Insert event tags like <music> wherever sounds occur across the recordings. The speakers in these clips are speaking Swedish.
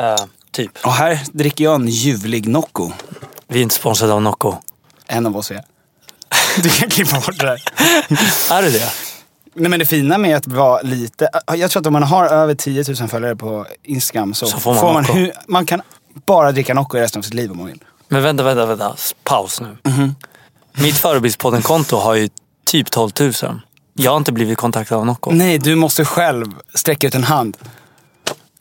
Uh, typ. Och här dricker jag en ljuvlig Nocco. Vi är inte sponsrade av Nocco. En av oss är. <laughs> Du kan klippa bort det där. Är det det? Nej men det fina med att vara lite, jag tror att om man har över 10 000 följare på Instagram så, Så får man Nocco. hu- man kan bara dricka Nocco resten av sitt liv om man vill. Men vänta, vänta, vänta. Paus nu. Mitt Förebildspodden-konto har ju typ 12 000. Jag har inte blivit kontaktad av Nocco. Nej, du måste själv sträcka ut en hand.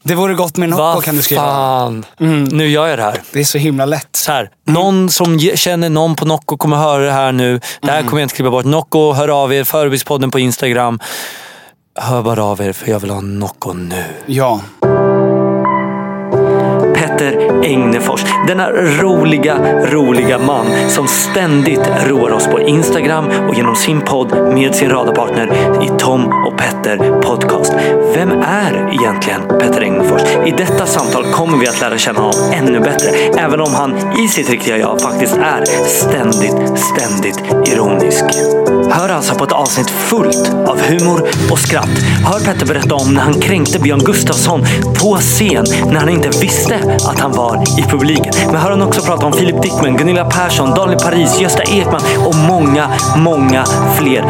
Det vore gott med Nocco Vad kan du skriva. fan. Mm. Nu gör jag det här. Det är så himla lätt. Så här, Någon som ge- känner någon på Nocco kommer höra det här nu. Det här kommer jag inte klippa bort. Nocco, hör av er. Förebildspodden på Instagram. Hör bara av er för jag vill ha Nocco nu. Ja. Petter Egnefors. Denna roliga, roliga man som ständigt roar oss på Instagram och genom sin podd med sin radarpartner i Tom och Petter Podcast. Vem är egentligen Petter Egnefors? I detta samtal kommer vi att lära känna honom ännu bättre. Även om han i sitt riktiga jag faktiskt är ständigt, ständigt ironisk. Hör alltså på ett avsnitt fullt av humor och skratt. Hör Petter berätta om när han kränkte Björn Gustafsson på scen när han inte visste att han var i publiken. Men hör han också prata om Filip Dickman, Gunilla Persson, Daniel Paris, Gösta Ekman och många, många fler.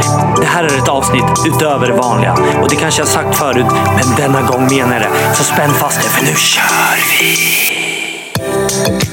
Det här är ett avsnitt utöver det vanliga. Och det kanske jag sagt förut, men denna gång menar jag det. Så spänn fast er, för nu kör vi!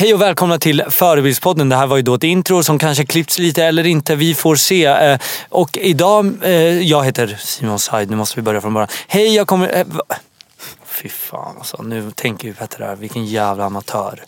Hej och välkomna till Förebildspodden. Det här var ju då ett intro som kanske klippts lite eller inte. Vi får se. Eh, Och idag, eh, jag heter Simon Said. Nu måste vi börja från början. Hej, jag kommer... eh, Fy fan alltså. Nu tänker ju Petter här, vilken jävla amatör.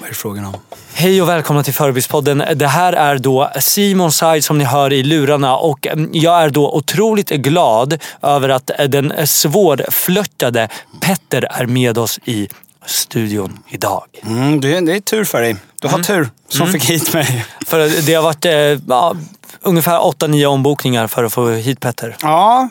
Vad är frågan om? Hej och välkomna till Förebildspodden. Det här är då Simon Said som ni hör i lurarna och mm, jag är då otroligt glad över att den svårflörtade Petter är med oss i studion idag. Mm, det, är, det är tur för dig. Du har tur som fick hit mig. För det har varit eh, ja, ungefär 8-9 ombokningar för att få hit Petter. Ja,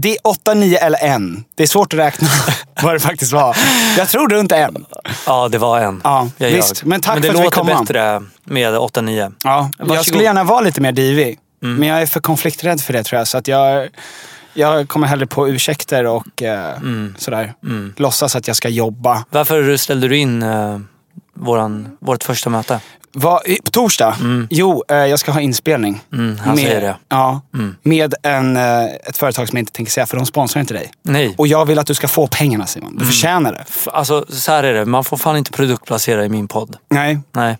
det är åtta, nio eller en. Det är svårt att räkna <laughs> vad det faktiskt var. Jag tror runt en. Ja, det var en. Ja, jag visst. Men tack Men det för att vi låter kom an. bättre med 8-9. Ja, Varsågod. jag skulle gärna vara lite mer divig. Men jag är för konflikträdd för det tror jag. Så att jag, jag kommer hellre på ursäkter och eh, sådär. Låtsas att jag ska jobba. Varför ställde du in eh, våran, vårt första möte? Vad, i- på torsdag? Jo, eh, jag ska ha inspelning. Mm, han säger det. Ja, med en, eh, ett företag som jag inte tänker säga för de sponsrar inte dig. Nej. Och jag vill att du ska få pengarna Simon. Du förtjänar det. F- Alltså, så här är det. Man får fan inte produktplacera i min podd. Nej, Nej,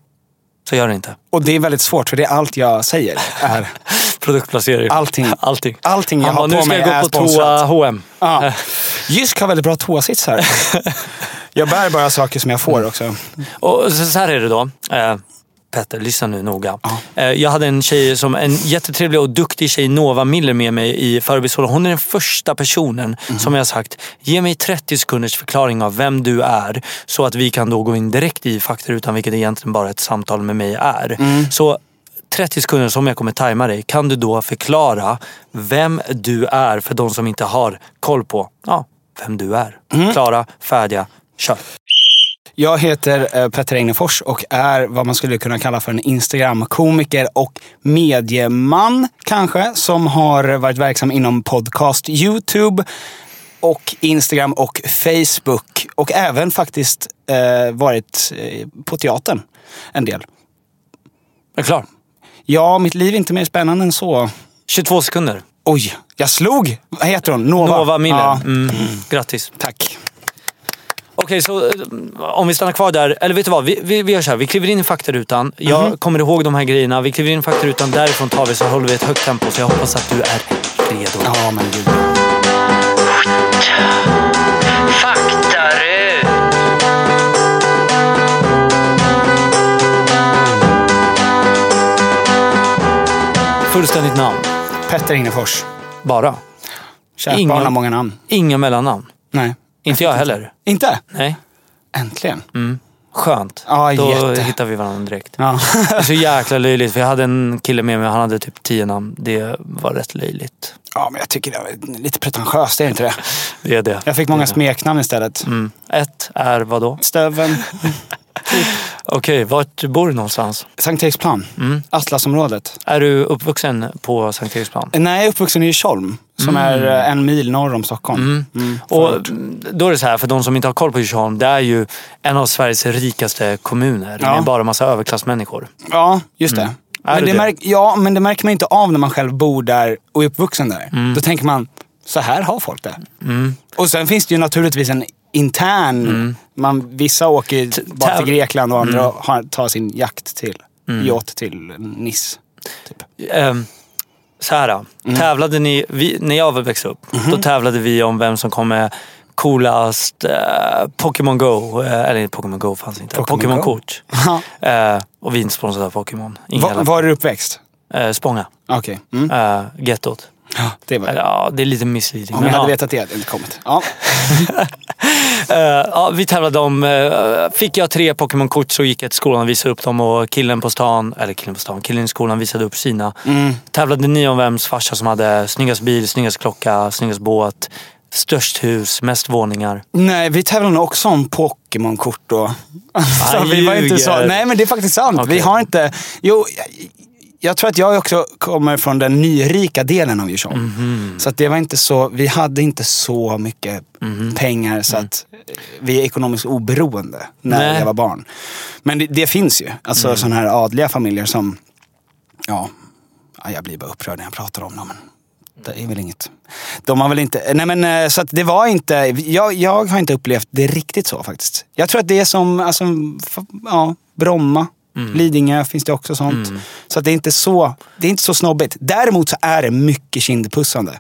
så gör det inte. och det är väldigt svårt för det är allt jag säger. Är, <laughs> Produktplacering. Allting. <laughs> Allting. Allting jag Han har bara, på nu ska mig jag är gå på sponsrat." toa H&M. ja. Jysk har väldigt bra toasitsar. <laughs> jag bär bara saker som jag får också. Och så, här är det då. Eh, Petter, lyssna nu noga. Eh, jag hade en tjej, som en jättetrevlig och duktig tjej, Nova Miller, med mig i Förebildspodden. Hon är den första personen som jag sagt, ge mig 30 sekunders förklaring av vem du är. Så att vi kan då gå in direkt i faktarutan, vilket egentligen bara ett samtal med mig är. Så 30 sekunder som jag kommer tajma dig, kan du då förklara vem du är för de som inte har koll på ja, vem du är. Mm. Klara, färdiga, kör. Jag heter eh, Petter Egnefors och är vad man skulle kunna kalla för en Instagram-komiker och medieman kanske. Som har varit verksam inom podcast, YouTube och Instagram och Facebook. Och även faktiskt eh, varit eh, på teatern en del. Är klar? Ja, mitt liv är inte mer spännande än så. 22 sekunder. Oj, jag slog! Vad heter hon? Nova? Nova Miller. Ja, Mm. Grattis. tack. Okej, så eh, om vi stannar kvar där. Eller vet du vad? Vi, vi, vi gör så här. Vi kliver in i faktarutan. Jag kommer ihåg de här grejerna. Vi kliver in i faktarutan. Därifrån tar vi så håller vi ett högt tempo. Så jag hoppas att du är redo. Ja, men gud. Fullständigt namn. Petter Egnefors. Bara. Kärt Ingen- barn har många namn. Inga mellannamn. Nej. Inte jag heller. Inte? Nej. Äntligen. Skönt. Ja, Då jätte. hittar vi varandra direkt. Ja. Det är så jäkla löjligt. För jag hade en kille med mig, han hade typ tio namn. Det var rätt löjligt. Ja, men jag tycker det var lite pretentiöst, är det inte det? <laughs> Det är det. Jag fick många smeknamn istället. Mm. Ett är vad då? Stöven, <laughs> Okej, vart bor du någonstans? Sankt Eriksplan, Mm. Atlasområdet. Är du uppvuxen på Sankt Eriksplan? Nej, jag är uppvuxen i Djursholm, som är eh, en mil norr om Stockholm. Mm, Och förort. då är det så här, för de som inte har koll på Djursholm, det är ju en av Sveriges rikaste kommuner Ja. med bara massa överklassmänniskor. Ja, just det. Mm. Men det det, märk, ja, men det märker man inte av när man själv bor där och är uppvuxen där. Mm. Då tänker man, så här har folk det. Och sen finns det ju naturligtvis en intern... Man, vissa åker ju bara till Grekland och andra har, tar sin jakt till yacht till Nice. Typ. Ehm, så här, Mm. tävlade ni, vi, när jag växte upp, Mhm. då tävlade vi om vem som kom med coolast eh, Pokémon Go. Eh, eller Pokémon Go fanns inte. Pokémon? Kort. Eh, och vi är inte sponsrade av Pokémon. Va, jävla- var är du uppväxt? eh, Spånga. Okej. Mm. Eh, gettot. Ja, det var Eller, ja, det är lite misleading. Om men jag hade ja. vetat det hade jag inte kommit. Ja. <laughs> Eh, ja, vi tävlade om, eh, fick jag tre Pokémon-kort så gick jag till skolan och visade upp dem och killen på stan, eller killen på stan, killen i skolan visade upp sina. Mm. Tävlade ni om vems farsa som hade snyggast bil, snyggast klocka, snyggast båt, störst hus, mest våningar? Nej, vi tävlade nog också om Pokémon-kort då. Alltså, Han vi var inte så, nej men det är faktiskt sant. Okej. Vi har inte... Jo, jag, tror att jag också kommer från den nyrika delen av Djursholm. Mhm. Så att det var inte så, vi hade inte så mycket Mhm. pengar så att eh, vi är ekonomiskt oberoende när Nej. jag var barn. Men det, det finns ju. Alltså Mm. sådana här adliga familjer som, ja, jag blir bara upprörd när jag pratar om dem. Det är väl inget. De har väl inte, nej men eh, så att det var inte, jag, jag har inte upplevt det riktigt så faktiskt. Jag tror att det är som, alltså, ja, Bromma. Lidingö finns det också sånt. Så att det är inte så, det är inte så snobbigt. Däremot så är det mycket kindpussande.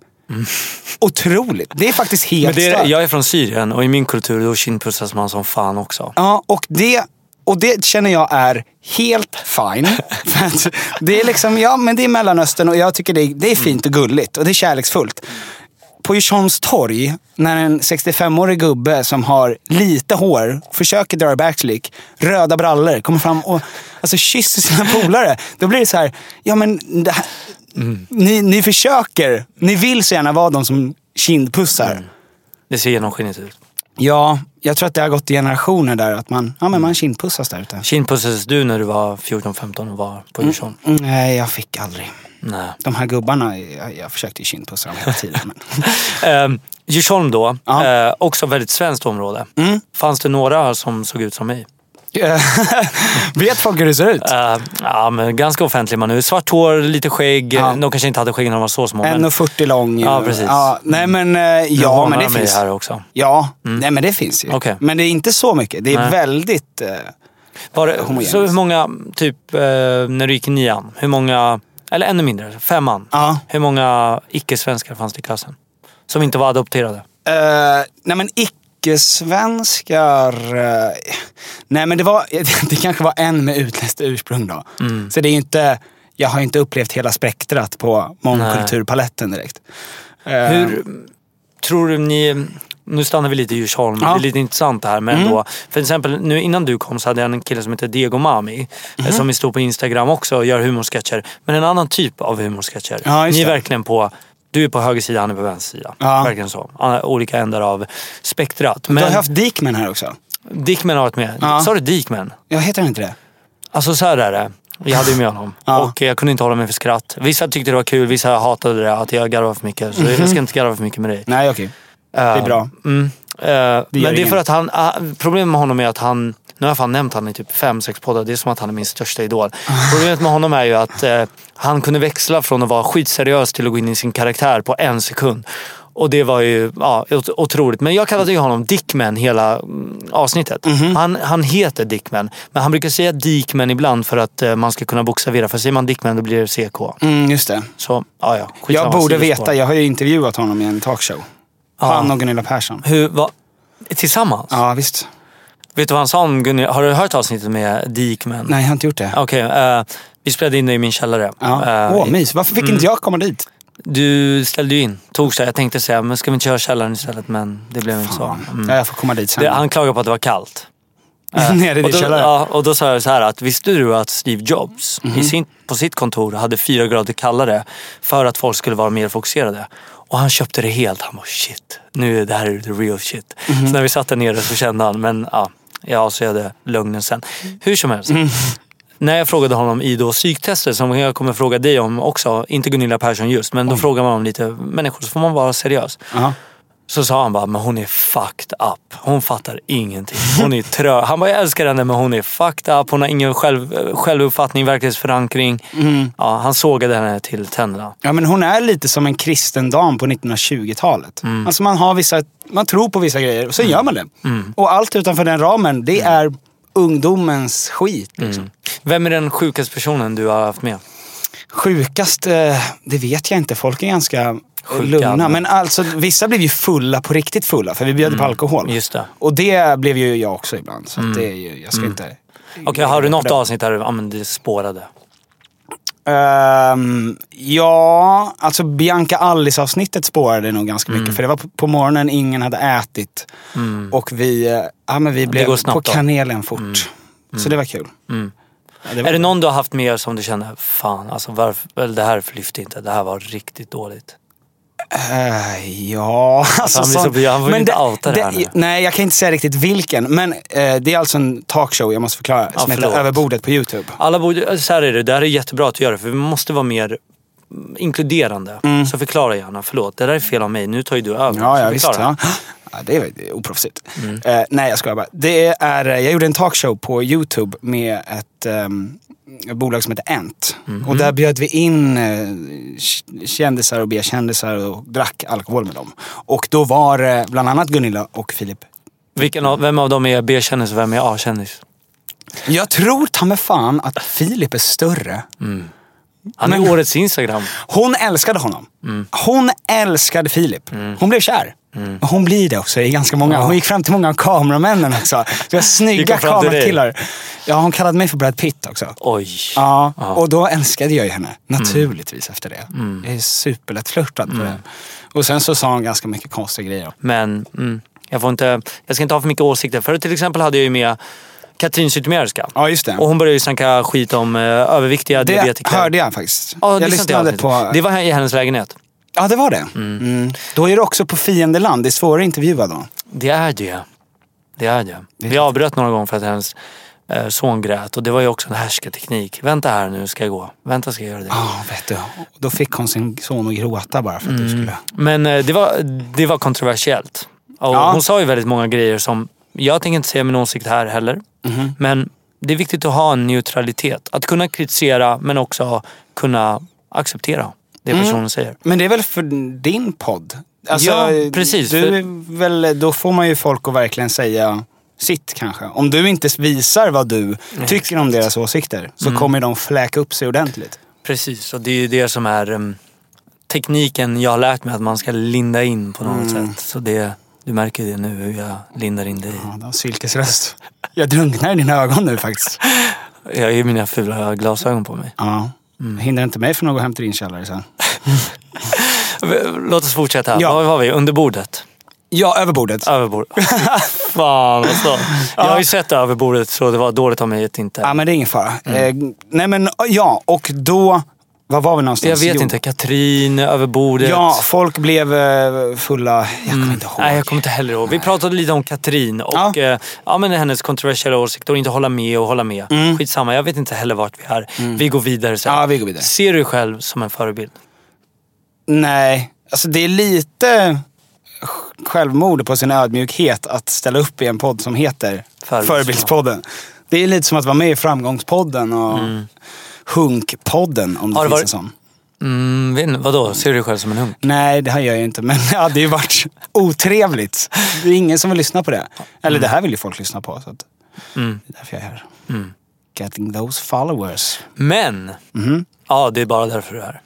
Otroligt. Det är faktiskt helt Men det är, jag är från Syrien och i min kultur då kindpussas man som fan också. Ja, och det, och det känner jag är helt fine. <laughs> Det är liksom, ja men det är Mellanöstern och jag tycker det är, det är fint och gulligt och det är kärleksfullt. På Djursholms torg, när en 65-årig gubbe som har lite hår, försöker dra backslick, röda brallor, kommer fram och alltså, kysser sina <laughs> polare. Då blir det så här, ja men här, ni, ni försöker, ni vill så gärna vara de som kindpussar. Det ser genomskinligt ut. Ja, jag tror att det har gått i generationer där att man, ja, men man kindpussas där ute. Kindpussades du när du var 14-15 och var på Djursholm? Mm, Nej, jag fick aldrig. Nej. De här gubbarna, jag, jag försökte kindpussa dem hela tiden. Men... <laughs> Eh, Djursholm då, Ja. eh, också väldigt svenskt område. Mm. Fanns det några som såg ut som mig? <laughs> Vet folk hur det ser ut? Eh, ja, men ganska offentlig man nu. Svart hår, lite skägg. Ja. De kanske inte hade skägg när de var så små. men 1,40 lång. Ja, precis. Ja, nej men, eh, nu ja men det finns. här också. Ja, nej men det finns ju. Okej. Men det är inte så mycket. Det är Nej. väldigt... Eh, Var det, Homogeniskt. så hur många, typ eh, när du gick i nian, hur många, eller ännu mindre, femman. Ja. Hur många icke-svenskar fanns det i klassen? Som inte var adopterade? eh, nej men icke-svenskar... Eh, nej men det var... <laughs> Det kanske var en med utländskt ursprung då. Mm. Så det är inte... Jag har inte upplevt hela spektrat på mångkulturpaletten direkt. Eh, Hur tror du ni... Nu stannar vi lite i Djursholm, Ja. det är lite intressant det här. Men Mm. då, för exempel nu innan du kom så hade jag en kille som heter Diego Mami. Eh, Som är stor på Instagram också och gör humorsketcher. Men en annan typ av humorsketcher. Ja, ni är verkligen på Du är på höger sida, han är på vänster sida. Ja. Verkligen så. Olika ändar av spektrat. Du har Men haft Dickman här också. Dickman har varit med. Ja. Sa du Dickman? Jag heter han inte det? Alltså så här är det. Jag hade ju med honom Ja. och jag kunde inte hålla mig för skratt. Vissa tyckte det var kul, vissa hatade det, att jag garvade för mycket. Så jag ska inte garva för mycket med dig. Nej, okej. Det är bra. Mm. Eh, men det är ingen. för att han, ah, problemet med honom är att han, nu har jag fan nämnt honom i typ fem sex poddar, det är som att han är min största idol. Problemet med honom är ju att eh, han kunde växla från att vara skitseriös till att gå in i sin karaktär på en sekund. Och det var ju ja, ot- otroligt. Men jag kallade ju honom Dickman hela mm, avsnittet. Mhm. Han, han heter Dickman. Men han brukar säga Dickman ibland för att eh, man ska kunna bokstavera. För säger man Dickman då blir det CK. Mm, just det. Så, ja ja. Jag borde veta, jag har ju intervjuat honom i en talkshow. Han och Gunilla Persson. Hur, vad, tillsammans? Ja, visst. Vet du vad han sa om Gunilla? Har du hört avsnittet med Dickman? Nej, jag har inte gjort det. Okej, eh, vi spelade in det i min källare. Ja. Eh, Åh, mys. Varför fick inte jag komma dit? du ställde ju in torsdag. Jag tänkte säga, men ska vi inte köra källaren istället? Men det blev inte så. Mm. Ja, jag får komma dit sen. Det, han klagade på att det var kallt. <laughs> Nere i din källare. ja, och då sa jag så här att visste du att Steve Jobs Mhm. i sin, på sitt kontor hade fyra grader kallare för att folk skulle vara mer fokuserade. Och han köpte det helt. Han bara shit, nu är det här the real shit. Mhm. Så när vi satt där nere så kände han, men ja, jag avslöjade lögnen sen. Hur som helst. Mhm. När jag frågade honom i då psyktester som jag kommer fråga dig om också, inte Gunilla Persson just, men då frågar man om lite människor så får man vara seriös. Ja. Så sa han bara, men hon är fucked up. Hon fattar ingenting. Hon är trö. Han bara, jag älskar henne men hon är fucked up. Hon har ingen själv, självuppfattning, verklighetsförankring. Mm. Ja, han sågade henne till tänderna. Ja, men hon är lite som en kristen dam på 1920-talet. Mm. Alltså man har vissa, man tror på vissa grejer och sen gör man det. Mm. Och allt utanför den ramen, det är ungdomens skit. Liksom. Vem är den sjukaste personen du har haft med? Sjukast, eh, det vet jag inte. Folk är ganska Sjuka lugna. Men alltså, vissa blev ju fulla på riktigt fulla, för vi bjöd på alkohol. Just det. Och det blev ju jag också ibland. Så att det är ju, jag ska inte... Okej, har du något avsnitt där ja, men det spårade? Ehm, ja, alltså Bianca Alice-avsnittet spårade nog ganska mycket. Mm. För det var på, på morgonen, ingen hade ätit. Och vi, ja, men vi blev på då. kanelen fort. Så det var kul. Ja, det var Är det någon du har haft med som du kände, fan alltså varför, det här lyfte inte, det här var riktigt dåligt. Eh, ja, <laughs> alltså... han blir så- han men inte outa det här nu. Nej, jag kan inte säga riktigt vilken. Men eh, det är alltså en talkshow, jag måste förklara, som heter förlåt. Över bordet på YouTube. Alla borde, så här är det, det här är jättebra att du gör det för vi måste vara mer mm, inkluderande. Så förklara gärna, förlåt. Det där är fel av mig, nu tar ju du över. Mm. Ja, ja visst. Ja. Ja, det, är, det oproffsigt. Mm. Eh, nej, jag skojar bara. Det är, eh, jag gjorde en talkshow på YouTube med ett, ett bolag som heter Ent. Mhm. Och där bjöd vi in eh, kändisar och B-kändisar och drack alkohol med dem. Och då var det bland annat Gunilla och Filip. Vilken vem av dem är B-kändis och vem är A-kändis? Jag tror ta mig fan att Filip är större. Han är Men- årets Instagram. Hon älskade honom. Mm. Hon älskade Filip. Hon blev kär. Och hon blir det också i ganska många. Hon gick fram till många av kameramännen också. Det var <laughs> Gick snygga kamerakillar. Ja, hon kallade mig för Brad Pitt också. Oj. Ja, Ja. och då älskade jag ju henne. Mm. Naturligtvis efter det. Jag är superlättflörtad på det. Och sen så sa hon ganska mycket konstiga grejer. Men mm, jag, får inte, jag ska inte ha för mycket åsikter. För till exempel hade jag ju med Katrin Zytomierska. Ja, just det. Och hon började ju snacka skit om eh, överviktiga Det diabetiker. hörde jag faktiskt. Ja, jag lyssnade på... Det var i hennes lägenhet. Ja, det var det. Mm. Då är det också på fiendeland. Det är svårare att intervjua då. Det är det. Det är det. Vi avbröt några gånger för att hennes eh, son grät. Och det var ju också en härskarteknik. Vänta här nu ska jag gå. Vänta ska jag göra det. Ja, vet du. Då fick hon sin son att gråta bara för att Mm. du skulle... Men eh, det var, det var kontroversiellt. Och Ja. Hon sa ju väldigt många grejer som, jag tänker inte säga min åsikt här heller. Mhm. Men det är viktigt att ha en neutralitet. Att kunna kritisera men också kunna acceptera det Mm. personen säger. Men det är väl för din podd? Alltså, Ja, precis, Du för- väl, då får man ju folk att verkligen säga sitt kanske. Om du inte visar vad du tycker om deras åsikter så Mm. kommer de fläka upp sig ordentligt. Precis, och det är ju det som är um, tekniken jag har lärt mig att man ska linda in på något Mm. sätt. Så det, du märker det nu hur jag lindar in dig. Ja, du har silkesröst. Jag drunknar i dina ögon nu faktiskt. <laughs> Jag har ju mina fula glasögon på mig. Ja. Mm. Hindrar inte mig från att gå hem till din källare sen. <laughs> Låt oss fortsätta. Ja. Var var vi? Under bordet? Ja, över bordet. Över bordet. <laughs> Fan vad så. Jag har ju sett över bordet så det var dåligt av mig att inte... Ja, men det är ingen fara. Mm. Eh, nej men ja, och då Var var vi någonstans? Jag vet Jo. inte. Katrin över bordet. Ja, folk blev eh, fulla. Jag kommer inte ihåg. Nej, jag kommer inte heller ihåg. Vi pratade lite om Katrin och Ja. ja. ja, men hennes kontroversiella åsikter och inte hålla med och hålla med. Mm. Skitsamma, jag vet inte heller vart vi är. Vi går vidare sen. Ja, vi går vidare. Ser du dig själv som en förebild? Nej, alltså det är lite självmord på sin ödmjukhet att ställa upp i en podd som heter Förebilds- Förebildspodden. Det är lite som att vara med i Framgångspodden och Hunkpodden om det Har det finns varit- en sån. Mm, vadå? Ser du dig själv som en hunk? Nej, det här gör jag inte. Men <laughs> det hade ju varit otrevligt. Det är ingen som vill lyssna på det. Eller det här vill ju folk lyssna på. Så att Mm. Det är därför jag är här. Getting those followers. Men, Mhm. ja det är bara därför du är här.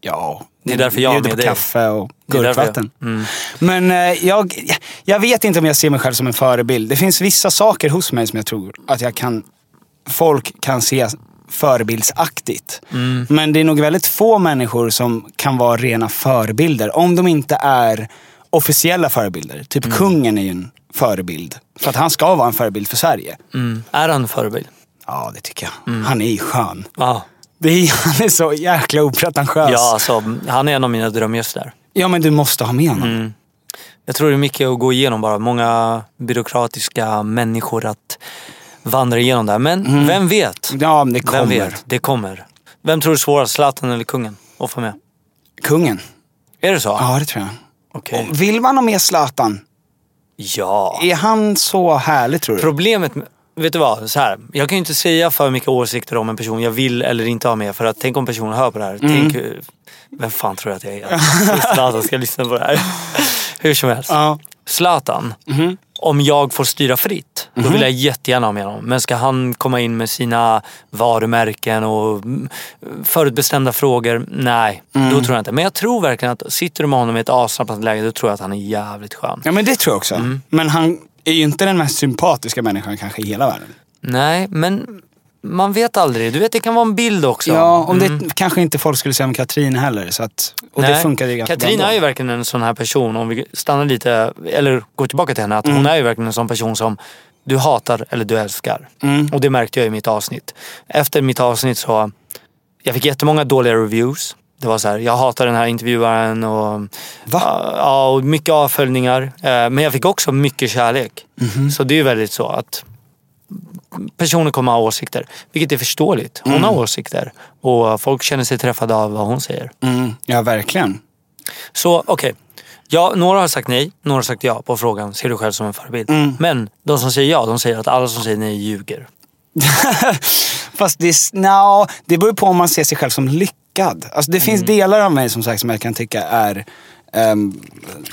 Ja, Det är därför jag bjuder med på dig. kaffe och därför jag- gurkvatten. Mm. Men eh, jag, jag vet inte om jag ser mig själv som en förebild. Det finns vissa saker hos mig som jag tror att jag kan, folk kan se förebildsaktigt. Mm. Men det är nog väldigt få människor som kan vara rena förebilder. Om de inte är officiella förebilder. Typ Mm. kungen är ju en förebild. För att han ska vara en förebild för Sverige. Mm. Är han en förebild? Ja, det tycker jag. Mm. Han är ju skön. Ja. Det är, <laughs> han är så jäkla opretentiös. Ja, alltså, han är en av mina drömgäster. ja, men du måste ha med honom. Mm. Jag tror det är mycket att gå igenom bara. Många byråkratiska människor att vandra igenom där. Men vem vet? Ja, det Vem kommer. vet? Det kommer. Vem tror du är svårast? Zlatan eller kungen? Att få med? Kungen. Är det så? Ja, det tror jag. Okej. Och Vill man ha med Zlatan? Ja. Är han så härlig tror du? Problemet, med- vet du vad? Så här, jag kan ju inte säga för mycket åsikter om en person jag vill eller inte ha med. För att tänk om personen hör på det här. Mm. Tänk, vem fan tror jag att jag är? <laughs> Zlatan ska lyssna på det här. Hur som helst. Ja. Zlatan, om jag får styra fritt, då vill jag jättegärna ha med honom. Men ska han komma in med sina varumärken och mm, förutbestämda frågor? Nej, då tror jag inte. Men jag tror verkligen att sitter du med honom i ett avslappnat läge, då tror jag att han är jävligt skön. ja, men det tror jag också. Mm. Men han är ju inte den mest sympatiska människan kanske i hela världen. Nej, men man vet aldrig. Du vet, det kan vara en bild också. Ja, om det kanske inte folk skulle säga om Katrin heller. Så att, och det Nej, funkar ju ganska Katrin är ju verkligen en sån här person, om vi stannar lite, eller går tillbaka till henne, att hon är ju verkligen en sån person som du hatar eller du älskar. Och det märkte jag i mitt avsnitt. Efter mitt avsnitt så, jag fick jättemånga dåliga reviews. Det var så här, jag hatar den här intervjuaren och, Va? ja, och mycket avföljningar. Eh, Men jag fick också mycket kärlek. Så det är ju väldigt så att personer kommer ha åsikter. Vilket är förståeligt. Hon har åsikter. Och folk känner sig träffade av vad hon säger. Mm, ja, verkligen. Så okej. Ja, några har sagt nej, några har sagt ja på frågan, ser du själv som en förebild? Men de som säger ja, de säger att alla som säger nej ljuger. <laughs> Fast det, är- no, det beror på om man ser sig själv som lyckad. Alltså, det finns delar av mig som sagt som jag kan tycka är um,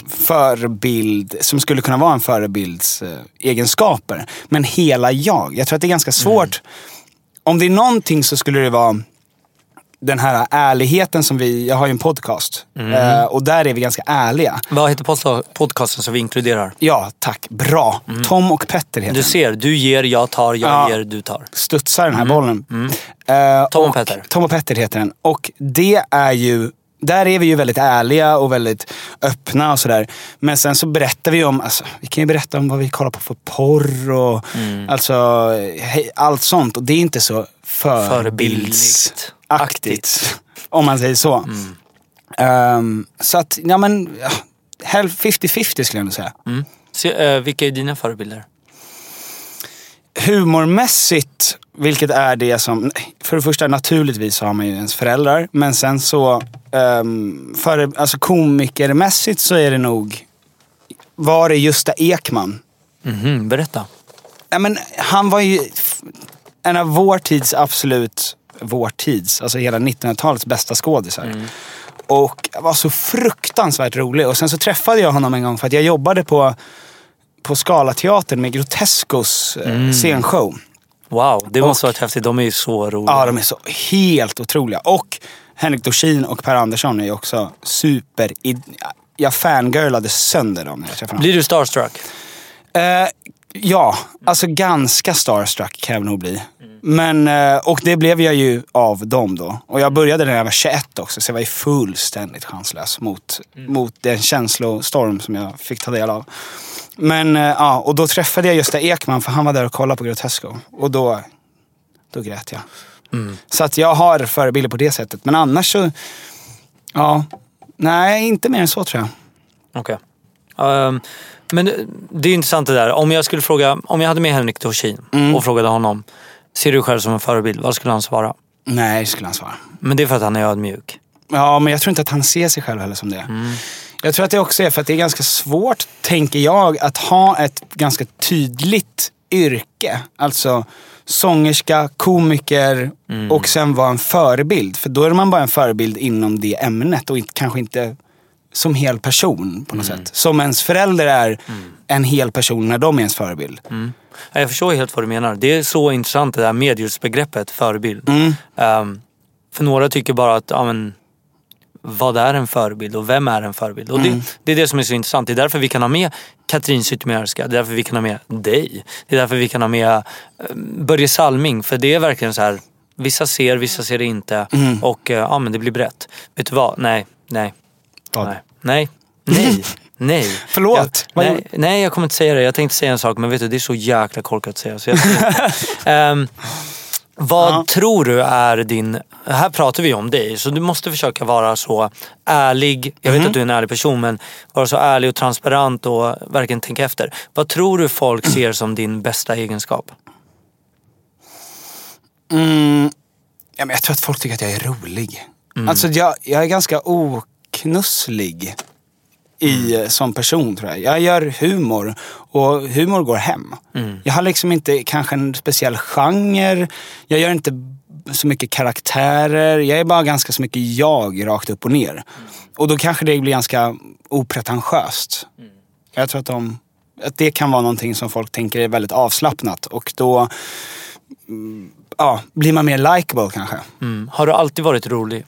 förebild, som skulle kunna vara en förebilds eh, egenskaper. Men hela jag. Jag tror att det är ganska svårt. Om det är någonting så skulle det vara den här ärligheten som vi, jag har ju en podcast. eh, och där är vi ganska ärliga. Vad heter pod- podcasten som vi inkluderar? Ja, tack. Bra. Tom och Petter heter Du ser, du ger, jag tar, jag Ja. ger, du tar. studsar den här bollen. Eh, Tom och Petter. Tom och Petter heter den. Och det är ju, där är vi ju väldigt ärliga och väldigt öppna och sådär. Men sen så berättar vi om, alltså, vi kan ju berätta om vad vi kollar på för porr och alltså hej, allt sånt. Och det är inte så förebildsaktigt. <laughs> Om man säger så. Ehm, så att, ja men, ja, hälf- 50-50 skulle jag nog säga. Mm. Se, eh, vilka är dina förebilder? Humormässigt, vilket är det som... För det första naturligtvis så har man ju ens föräldrar. Men sen så, um, för, alltså komikermässigt så är det nog... Var det Gösta Ekman? Mhm, berätta. Ja, men han var ju en av vår tids absolut, vår tids, alltså hela 1900-talets bästa skådisar. Och var så fruktansvärt rolig. Och sen så träffade jag honom en gång för att jag jobbade på, på Scalateatern med Grotescos eh, scenshow. Wow, det måste Och- varit häftigt. De är ju så roliga. Ja, de är så helt otroliga. Och Henrik Dorsin och Per Andersson är ju också super... Jag fangirlade sönder dem när jag träffade dem. Blir du starstruck? Eh, ja, alltså ganska starstruck kan jag nog bli. Men, eh, och det blev jag ju av dem då. Och jag började när jag var 21 också, så jag var ju fullständigt chanslös mot, mot den känslostorm som jag fick ta del av. Men eh, ja, och då träffade jag Gösta Ekman för han var där och kollade på Grotesco. Och då, då grät jag. Så att jag har förebilder på det sättet. Men annars så, ja, nej inte mer än så tror jag. Okej. Ehm, men det- är intressant det där. Om jag skulle fråga, om jag hade med Henrik Dorsin Mm. och frågade honom, ser du själv som en förebild? Vad skulle han svara? Nej, skulle han svara. Men det är för att han är ödmjuk. Ja, men jag tror inte att han ser sig själv heller som det. Jag tror att det också är för att det är ganska svårt, tänker jag, att ha ett ganska tydligt yrke. Alltså sångerska, komiker och sen vara en förebild. För då är man bara en förebild inom det ämnet och inte, kanske inte som hel person på något sätt. Som ens förälder är en hel person när de är ens förebild. Ja, Jag förstår helt vad du menar. Det är så intressant det där medjusbegreppet förebild. Mm. Ehm, för några tycker bara att, ja men, vad är en förebild och vem är en förebild? Och Mm. det, det är det som är så intressant. Det är därför vi kan ha med Katrin Zytomierska, det är därför vi kan ha med dig. Det är därför vi kan ha med eh, Börje Salming. För det är verkligen så här, vissa ser, vissa ser det inte. Mm. Och eh, ja men det blir brett. Vet du vad? Nej, nej, Vad? nej, nej, nej. Nej. <laughs> Förlåt, Jag, nej, nej, jag kommer inte säga det. Jag tänkte säga en sak men vet du, det är så jäkla korkat att säga. Så jag, <laughs> Ehm, vad Ja. tror du är din... Här pratar vi om dig, så du måste försöka vara så ärlig. Jag vet att du är en ärlig person, men vara så ärlig och transparent och verkligen tänka efter. Vad tror du folk ser som din bästa egenskap? Mm, ja, men jag tror att folk tycker att jag är rolig. Alltså jag, jag är ganska oknusslig i, som person tror jag. Jag gör humor och humor går hem. Jag har liksom inte kanske en speciell genre. Jag gör inte så mycket karaktärer. Jag är bara ganska så mycket jag rakt upp och ner. Och då kanske det blir ganska opretentiöst. Jag tror att, de, att det kan vara någonting som folk tänker är väldigt avslappnat och då mm, ja, blir man mer likable kanske. Mm. Har du alltid varit rolig?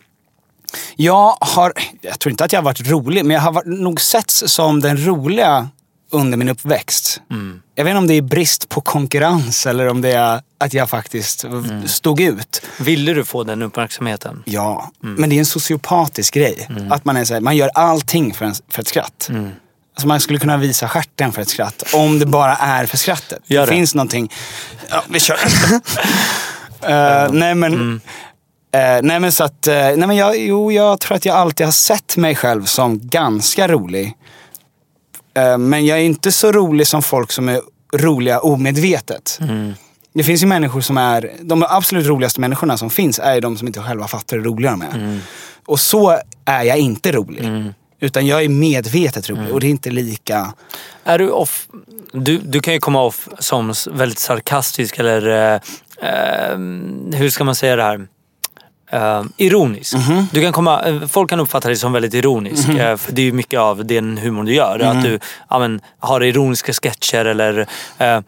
Jag har, jag tror inte att jag har varit rolig, men jag har nog setts som den roliga under min uppväxt. Jag vet inte om det är brist på konkurrens eller om det är att jag faktiskt stod ut. Ville du få den uppmärksamheten? Ja, men det är en sociopatisk grej. Att man, är så här, man gör allting för, en, för ett skratt. Alltså man skulle kunna visa stjärten för ett skratt. Om det bara är för skrattet. Gör det det. finns någonting. Ja, vi kör. <laughs> Eh, nej men... eh, nej men så att, eh, nej men jag, jo jag tror att jag alltid har sett mig själv som ganska rolig. Eh, men jag är inte så rolig som folk som är roliga omedvetet. Det finns ju människor som är, de absolut roligaste människorna som finns är ju de som inte själva fattar hur roliga de är. Och så är jag inte rolig. Utan jag är medvetet rolig och det är inte lika... Är du off... Du, du kan ju komma off som väldigt sarkastisk eller... Eh, eh, hur ska man säga det här? Eh, ironisk. Du kan komma, eh, folk kan uppfatta dig som väldigt ironisk. eh, för det är ju mycket av den humorn du gör. Att du ja, men, har ironiska sketcher eller... Eh,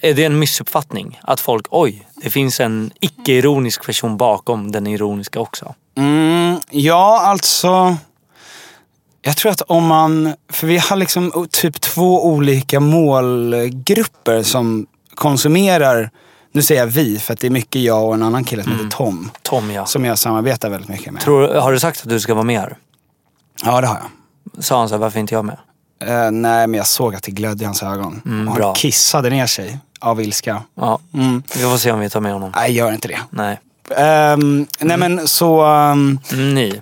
är det en missuppfattning? Att folk, oj, det finns en icke-ironisk person bakom den ironiska också. Mm, ja, alltså... Jag tror att om man... För vi har liksom typ två olika målgrupper som konsumerar... Nu säger jag vi, för att det är mycket jag och en annan kille som heter Tom. Tom ja. Som jag samarbetar väldigt mycket med. Tror, har du sagt att du ska vara med här? Ja, det har jag. Sa han så här, varför inte jag med? Eh, nej, men jag såg att det glödde i hans ögon. Mm, och bra. han kissade ner sig av ilska. Ja, Mm. vi får se om vi tar med honom. Nej, gör inte det. Nej. Ehm, Nej, men så... ehm, Mm,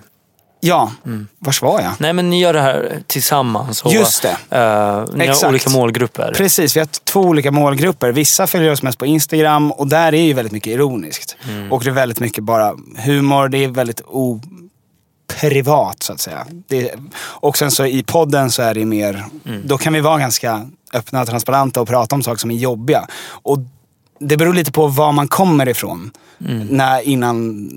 Ja, vars var jag? Nej men ni gör det här tillsammans. Och, Just det. eh, ni Exakt. har olika målgrupper. Precis, vi har två olika målgrupper. Vissa följer oss mest på Instagram och där är ju väldigt mycket ironiskt. Och det är väldigt mycket bara humor, det är väldigt oprivat så att säga. Det, och sen så i podden så är det mer, då kan vi vara ganska öppna och transparenta och prata om saker som är jobbiga. Och det beror lite på var man kommer ifrån. När, innan,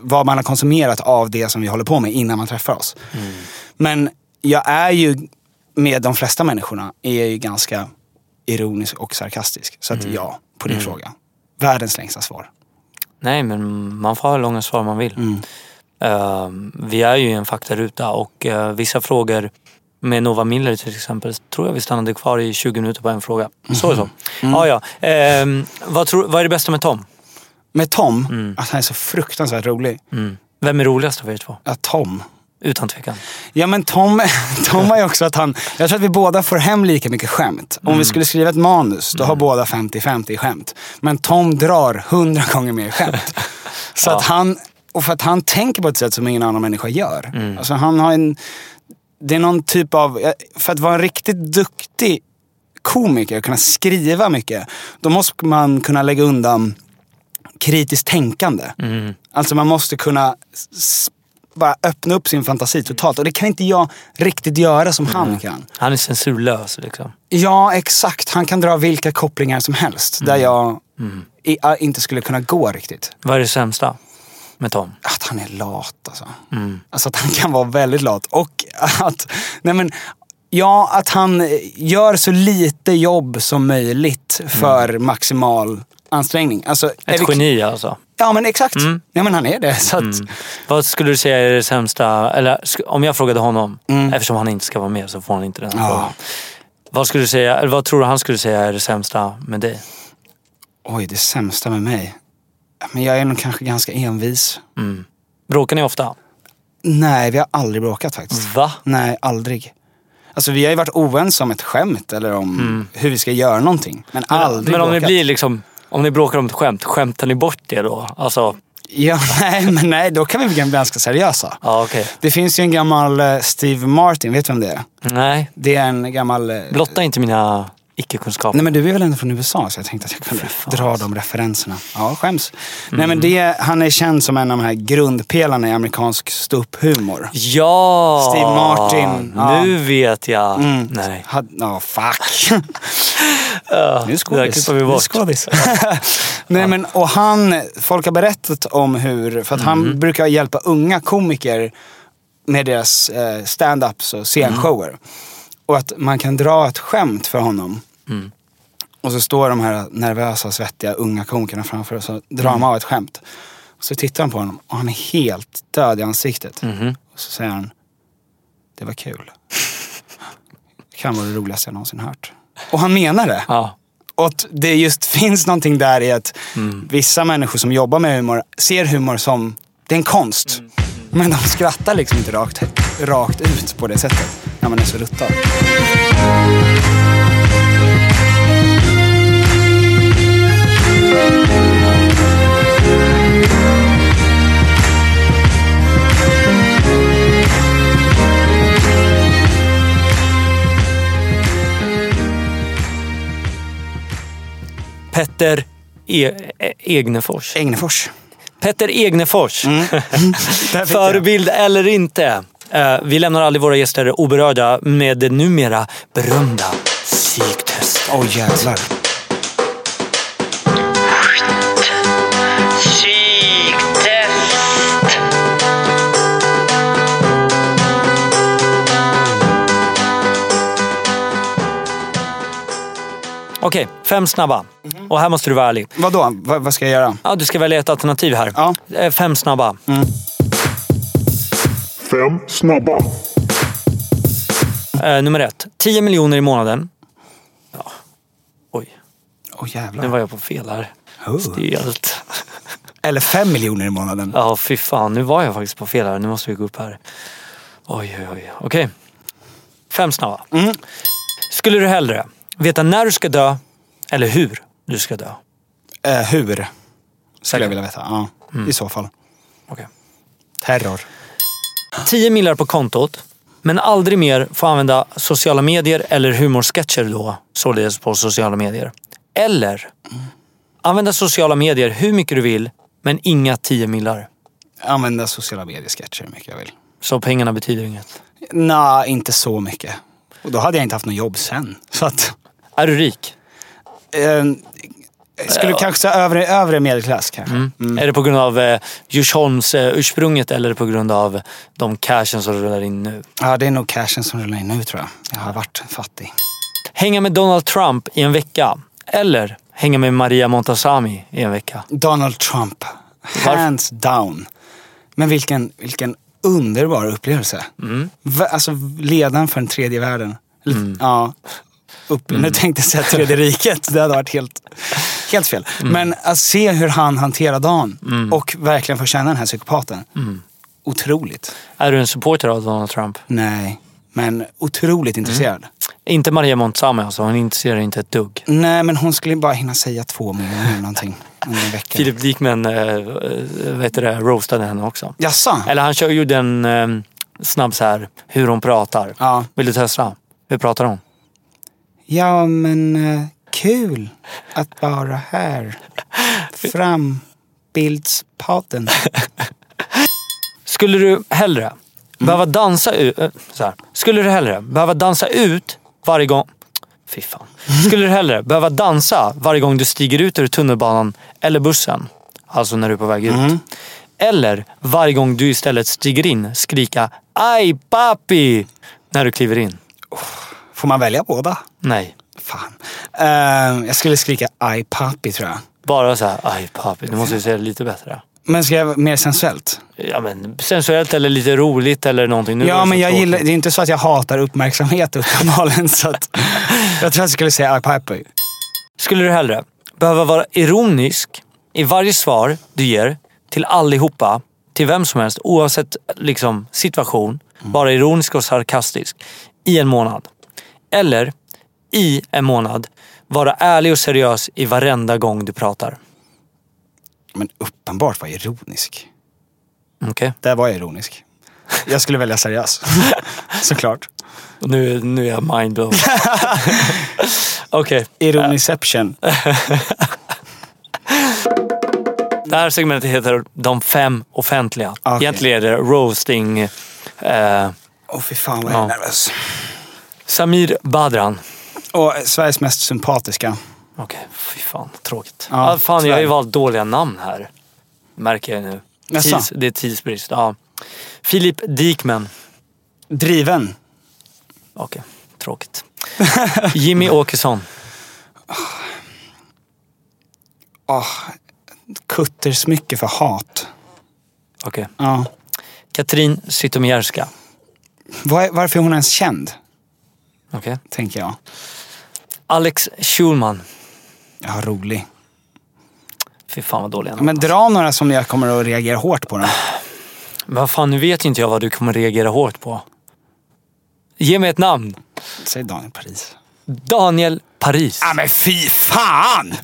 vad man har konsumerat av det som vi håller på med innan man träffar oss. Men jag är ju, med de flesta människorna, är jag ju ganska ironisk och sarkastisk. Så att ja, på din fråga. Världens längsta svar. Nej men man får ha hur långa svar man vill. Mm. Eh, vi är ju i en faktaruta och eh, vissa frågor med Nova Miller till exempel tror jag vi stannade kvar i 20 minuter på en fråga. Så så. Mm. Ja, ja. Ehm, vad, tror, vad är det bästa med Tom? Med Tom, att han är så fruktansvärt rolig. Mm. Vem är roligast av er två? Ja, Tom. Utan tvekan. Ja men Tom, <laughs> Tom har ju också att han, jag tror att vi båda får hem lika mycket skämt. Om vi skulle skriva ett manus, då har båda 50-50 i skämt. Men Tom drar 100 gånger mer skämt. <laughs> Så att han, och för att han tänker på ett sätt som ingen annan människa gör. Mm. Alltså han har en, det är någon typ av, för att vara en riktigt duktig komiker och kunna skriva mycket, då måste man kunna lägga undan kritiskt tänkande. Mm. Alltså man måste kunna bara öppna upp sin fantasi totalt. Och det kan inte jag riktigt göra som han kan. Han är censurlös liksom. Ja, exakt. Han kan dra vilka kopplingar som helst. Där jag i, a, inte skulle kunna gå riktigt. Vad är det sämsta med Tom? Att han är lat alltså. Alltså att han kan vara väldigt lat. Och att, nej men, ja, att han gör så lite jobb som möjligt för maximal ansträngning. Alltså, Ett vi- geni alltså. Ja men exakt. Ja men han är det. Så att, Vad skulle du säga är det sämsta, eller om jag frågade honom, eftersom han inte ska vara med så får han inte den här Ja. frågan. Vad skulle du säga, eller vad tror du han skulle säga är det sämsta med dig? Oj, det sämsta med mig. Men jag är nog kanske ganska envis. Bråkar ni ofta? Nej, vi har aldrig bråkat faktiskt. Va? Nej, aldrig. Alltså vi har ju varit oense om ett skämt eller om hur vi ska göra någonting. Men aldrig Men om ni bråkat. blir liksom, om ni bråkar om ett skämt, skämtar ni bort det då? Alltså, Ja, <laughs> nej, men nej, då kan vi bli ganska seriösa. ja okej. Det finns ju en gammal eh, Steve Martin, vet du vem det är? Nej, Det är en gammal... eh, blotta inte mina icke-kunskaper. Nej men du är väl ändå från USA så jag tänkte att jag kunde dra de referenserna. Ja, skäms. Nej men det, han är känd som en av de här grundpelarna i amerikansk ståupphumor. Ja! Steve Martin, ja. Nu vet jag. Mm. Nej. Ja, fuck. <laughs> nu är det där skådis. vi är bort. skådis. <laughs> Nej men och han, folk har berättat om hur, för att Mm. han brukar hjälpa unga komiker med deras eh, stand-ups och scenshower. Mm. Och att man kan dra ett skämt för honom. Mm. Och så står de här nervösa, svettiga unga komikerna framför och så drar Mm. de av ett skämt. Och så tittar han på honom och han är helt död i ansiktet. Mhm. Och så säger han, det var kul. Det kan vara det roligaste jag någonsin hört. Och han menar det. Ja. Och att det just <laughs> finns någonting där i att Mm. vissa människor som jobbar med humor ser humor som, det är en konst. Mm. Men de skrattar liksom inte rakt, rakt ut på det sättet när man är så ruttad. Petter e- Egnefors. Egnefors. Petter Egnefors. <laughs> Jag. Förebild eller inte. Eh, vi lämnar aldrig våra gäster oberörda med det numera berömda psyktestet. Åh jävlar. Okej, fem snabba. Och här måste du vara ärlig. Vadå? Va, vad ska jag göra? Ja, du ska välja ett alternativ här. Ja. Eh, Fem snabba. Fem snabba. Eh, nummer ett. 10 miljoner i månaden. Ja. Oj, Åh jävlar. nu var jag på fel här. Oh. Stelt. Eller fem miljoner i månaden. Ja, fy fan. Nu var jag faktiskt på fel här. Nu måste vi gå upp här. Oj, oj, oj. Okej. Fem snabba. Mm. Skulle du hellre veta när du ska dö eller hur du ska dö? Eh, hur? Skulle jag vilja veta. Ja, Mm. i så fall. Okej. Terror. 10 millar på kontot, men aldrig mer få använda sociala medier eller humorsketcher då, således på sociala medier. Eller använda sociala medier hur mycket du vill, men inga 10 millar. Använda sociala medier-sketcher hur mycket jag vill. Så pengarna betyder inget. Nej, inte så mycket. Och då hade jag inte haft något jobb sen. Så att... Är du rik? Eh, skulle kanske säga övre, övre medelklass kanske. Är det på grund av eh, Djursholms eh, ursprunget eller på grund av de cashen som rullar in nu? Ja, det är nog cashen som rullar in nu tror jag. Jag har varit fattig. Hänga med Donald Trump i en vecka. Eller hänga med Maria Montazami i en vecka. Donald Trump. Hands down. Men vilken, vilken underbar upplevelse. Va, alltså ledaren för den tredje världen. Eller, Ja. Upp, Nu tänkte jag säga tredje <laughs> riket. Det hade varit helt, helt fel. Men att se hur han hanterar dagen och verkligen få känna den här psykopaten. Otroligt. Är du en supporter av Donald Trump? Nej, men otroligt intresserad. Inte Maria Montazami alltså, hon intresserar inte ett dugg. Nej, men hon skulle bara hinna säga två miljoner eller <laughs> någonting. Filip Dikmen äh, vet du det, roastade henne också. Jaså? Eller han kör, gjorde en eh, snabb så här, hur hon pratar. Ja. Vill du testa? Hur pratar hon? Ja, men eh, kul att vara här. Frambildspodden. Skulle du hellre behöva dansa ut... äh, Så här. Skulle du hellre behöva dansa ut varje gång... Fy fan. Skulle du hellre behöva dansa varje gång du stiger ut ur tunnelbanan eller bussen? Alltså när du är på väg ut. Eller varje gång du istället stiger in skrika Aj papi! När du kliver in. Får man välja båda? Nej. Fan. Eh, jag skulle skrika aj papi tror jag. Bara så här, aj papi. Du måste ju säga det lite bättre. Men ska jag mer sensuellt? Ja, men sensuellt eller lite roligt eller någonting. Nu ja, men jag tråkigt. gillar, det är inte så att jag hatar uppmärksamhet <laughs> uppenbarligen. så att, jag tror att jag skulle säga aj papi. Skulle du hellre behöva vara ironisk i varje svar du ger till allihopa, till vem som helst, oavsett liksom, situation, vara ironisk och sarkastisk i en månad? Eller i en månad vara ärlig och seriös i varenda gång du pratar? Men uppenbart var jag ironisk. Okej? Där var jag ironisk. Jag skulle välja seriös. <laughs> Såklart. Nu, nu är jag mindblown. <laughs> Okej. Ironiception. Det här segmentet heter De fem offentliga. Okej. Egentligen är det roasting. Eh, Åh fy fan vad jag är Ja. nervös. Samir Badran. Och Sveriges mest sympatiska. Okej, fy fan tråkigt. Ja, Ja, fan, jag har ju valt dåliga namn här. Märker jag nu. Tids, det är tidsbrist. Ja. Filip Dikmen. Driven. Okej, tråkigt. <laughs> Jimmy Åkesson. Åh, kuttersmycke för hat. Okej. Ja. Katrin Zytomierska. Var, varför är hon ens känd? Okej. Tänker jag. Alex Schulman. Ja, rolig. Fy fan vad dåliga namn. Men dra några som jag kommer att reagera hårt på. Då. Vad fan, nu vet inte jag vad du kommer reagera hårt på. Ge mig ett namn. Säg Daniel Paris. Daniel Paris. Ja men fy fan!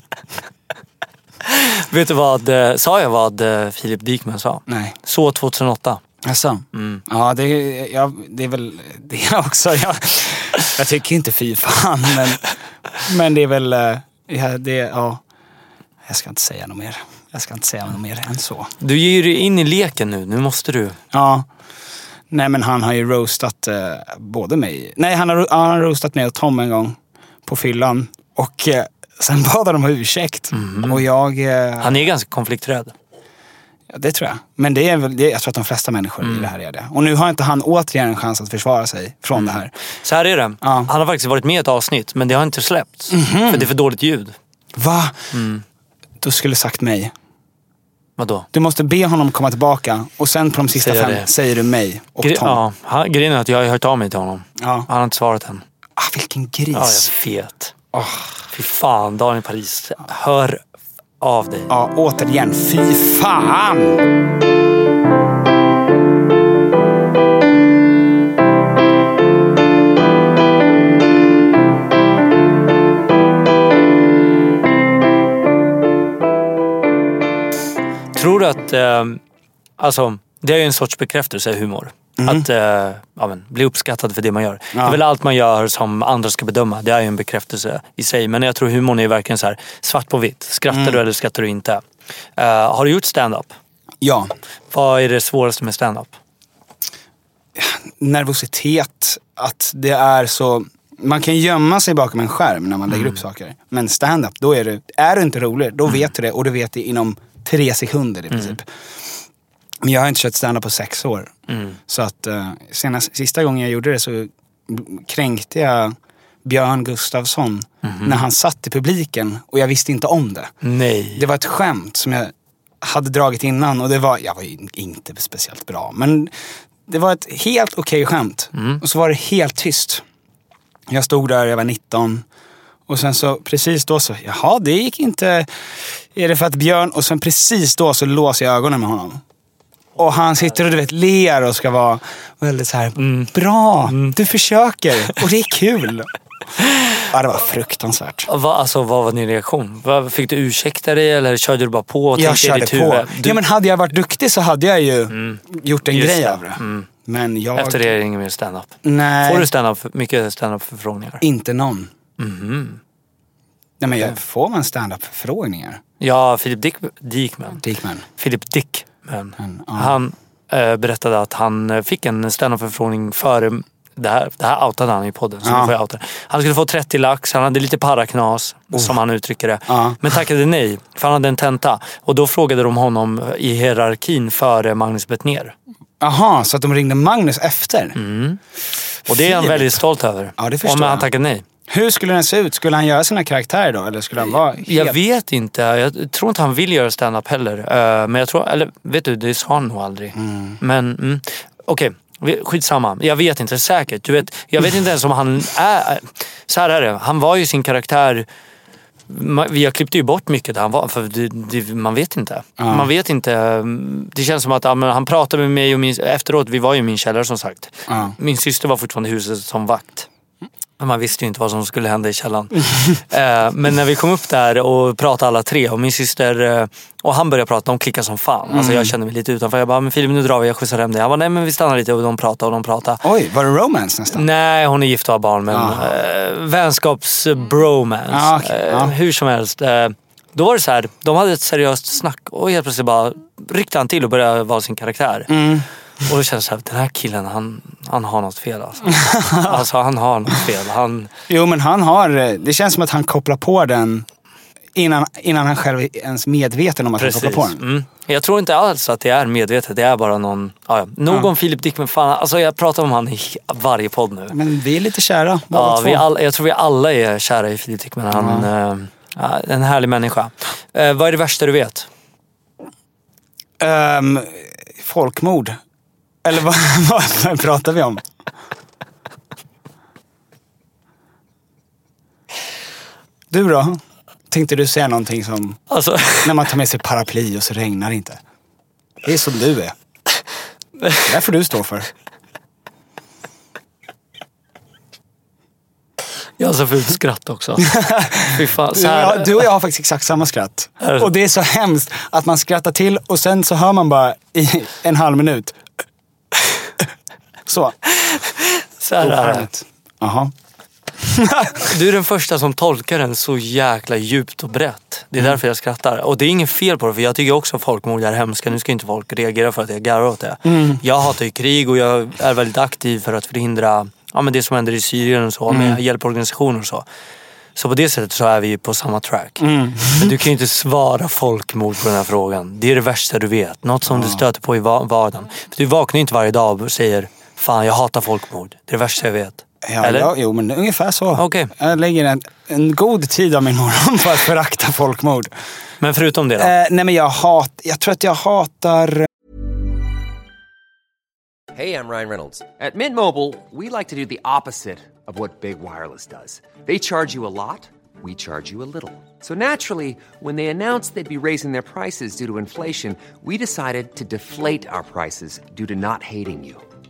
Vet du vad, eh, sa jag vad eh, Filip Dikmen sa? Nej. Så 2008. Jaså? Ja, det, är- ja, det är väl det <laughs> också. Jag, jag tycker inte fy fan, men, men det är väl... eh, Ja, det, ja. Jag ska inte säga något mer. Jag ska inte säga något mer än så. Du ger ju dig in i leken nu. Nu måste du. Ja. Nej men han har ju roastat eh, både mig. Nej han har, han har roastat mig och Tom en gång på fyllan. Och eh, sen <laughs> bad han om ursäkt. Och jag... Eh, Han är ganska konflikträdd. Ja, det tror jag. Men det är väl, det, jag tror att de flesta människor i det här är det. Och nu har inte han återigen en chans att försvara sig från det här. Så här är det. Ja. Han har faktiskt varit med i ett avsnitt, men det har inte släppts. För det är för dåligt ljud. Va? Du skulle sagt mig. Vadå? Du måste be honom komma tillbaka och sen på de sista Säger fem det. säger du mig och Gre- Tom. ja, han- grejen är att jag har hört av mig till honom. Ja. Han har inte svarat än. Ah, vilken Ja, jag gris. vet. Åh. Fy fan, Daniel Paris. Hör av dig. Ja, återigen. Fy fan! Tror du att, eh, alltså det är ju en sorts bekräftelse, humor. Att eh, ja, men, bli uppskattad för det man gör. Det är väl allt man gör som andra ska bedöma. Det är ju en bekräftelse i sig. Men jag tror humorn är verkligen så här svart på vitt. Skrattar du eller skrattar du inte? Eh, har du gjort stand-up? Ja. Vad är det svåraste med stand-up? nervositet, att det är så... Man kan gömma sig bakom en skärm när man lägger upp saker. Men stand-up, då är du, är du inte rolig, då vet du det och du vet det inom tre sekunder i princip. Men jag har inte kört stand-up på sex år. Så att uh, senast, sista gången jag gjorde det så kränkte jag Björn Gustafsson när han satt i publiken och jag visste inte om det. Nej. Det var ett skämt som jag hade dragit innan och det var, jag var ju inte speciellt bra. Men det var ett helt okej skämt. Och så var det helt tyst. Jag stod där, jag var 19. Och sen så precis då så, jaha det gick inte. Är det för att Björn, och sen precis då så låser jag ögonen med honom. Och han sitter och du vet ler och ska vara väldigt så här, bra, du försöker och det är kul. Ja, det var fruktansvärt. Va, alltså, vad var din reaktion? Fick du ursäkta dig eller körde du bara på och Jag körde på. Du, Mm. Ja, men hade jag varit duktig så hade jag ju gjort en Just grej det. av det. Men jag... Efter det är det ingen mer stand-up. Nej, Får du stand-up, mycket stand-up förfrågningar? inte någon. Mhm. Nej, men jag, får man stand-up-förfrågningar? Ja, Philip Dick, Dickman. Dickman. Philip Dickman. Han, ja. Han eh, berättade att han eh, fick en stand-up-förfrågning före det här, det här outade han i podden. Så Ja. får outa. Han skulle få 30 lax, han hade lite paraknas som han uttrycker det. Ja. Men tackade nej, för han hade en tenta. Och då frågade de honom i hierarkin före Magnus Bettner. Aha, så att de ringde Magnus efter? Och det är han väldigt stolt över. Ja, det förstår Om han tackade nej. Hur skulle den se ut? Skulle han göra sina karaktärer då? Eller skulle han vara helt... Jag vet inte. Jag tror inte han vill göra stand-up heller. Eh, men jag tror, eller vet du, det sa han nog aldrig. Men mm, okej, vi- skitsamma. Jag vet inte säkert. Du vet, jag vet inte ens om han är... Så här är det. Han var ju sin karaktär... Ma- Vi har klippt ju bort mycket där han var, för det, det, man vet inte. Man vet inte. mm, Det känns som att ja, han pratade med mig och min, efteråt, vi var ju i min källare som sagt. Ja. Min syster var fortfarande i huset som vakt. Men Man visste ju inte vad som skulle hända i källaren. <laughs> eh, men när vi kom upp där och pratade alla tre och min syster eh, och han började prata, de klickade som fan. Alltså Mm. jag kände mig lite utanför. Jag bara, men Filip nu drar vi, jag skjutsar hem dig. Han bara, nej men vi stannar lite och de pratade och de pratade. Oj, var det romance nästan? Nej, hon är gift och har barn men eh, vänskapsbromance. Ah, okej, eh, ja. Hur som helst. Då var det så här, de hade ett seriöst snack och helt plötsligt bara ryckte han till och började vara sin karaktär. Mm. <laughs> Och då kände jag så här, den här killen han, han har något fel alltså. <laughs> alltså han har något fel. Han, Jo, men han har... eh, Det känns som att han kopplar på den innan, innan han själv är ens medveten om att han precis. kopplar på den. Mm. Jag tror inte alls att det är medvetet. Det är bara någon... Ja, ja. Nog om Filip Dickman. Fan, alltså jag pratar om han i varje podd nu. Men vi är lite kära, Ja, vi all, jag tror vi alla är kära i Filip Dickman. Han eh, ja, en härlig människa. Eh, vad är det värsta du vet? Ehm, folkmord. Eller vad, <laughs> vad pratar vi om? Du då? Tänkte du säga någonting som Alltså, när man tar med sig paraply och så regnar det inte? Det är som du är. Det får du stå för. jag har så fult skratt också. <laughs> Fy fan, Du så och, här, jag, du och jag har faktiskt exakt samma skratt. Det? Och det är så hemskt att man skrattar till och sen så hör man bara i en halv minut. Så. så här. Jaha. <laughs> Du är den första som tolkar den så jäkla djupt och brett. Det är Mm. därför jag skrattar. Och det är inget fel på det, för jag tycker också att folkmord är hemska. Nu ska inte folk reagera för att jag garvar åt det. Mm. Jag hatar ju krig och jag är väldigt aktiv för att förhindra ja, men det som händer i Syrien och så, Mm. med hjälporganisationer och så. Så på det sättet så är vi på samma track. Mm. Men du kan ju inte svara folkmord på den här frågan. Det är det värsta du vet. Något som du stöter på i va- vardagen. För du vaknar ju inte varje dag och säger Fan jag hatar folkmord. Det är det värsta jag vet. Ja, Eller? ja, jo, men ungefär så. Okej. Jag lägger en, en god tid av min morgon <laughs> på att förakta folkmord. Men förutom det då? Eh, nej, men jag, hat, jag tror att jag hatar... Hey, I'm Ryan Reynolds. At Mint Mobile, we like to do the opposite of what Big Wireless does. They charge you a lot, we charge you a little. So naturally, when they announced they'd be raising their prices due to inflation, we decided to deflate our prices due to not hating you.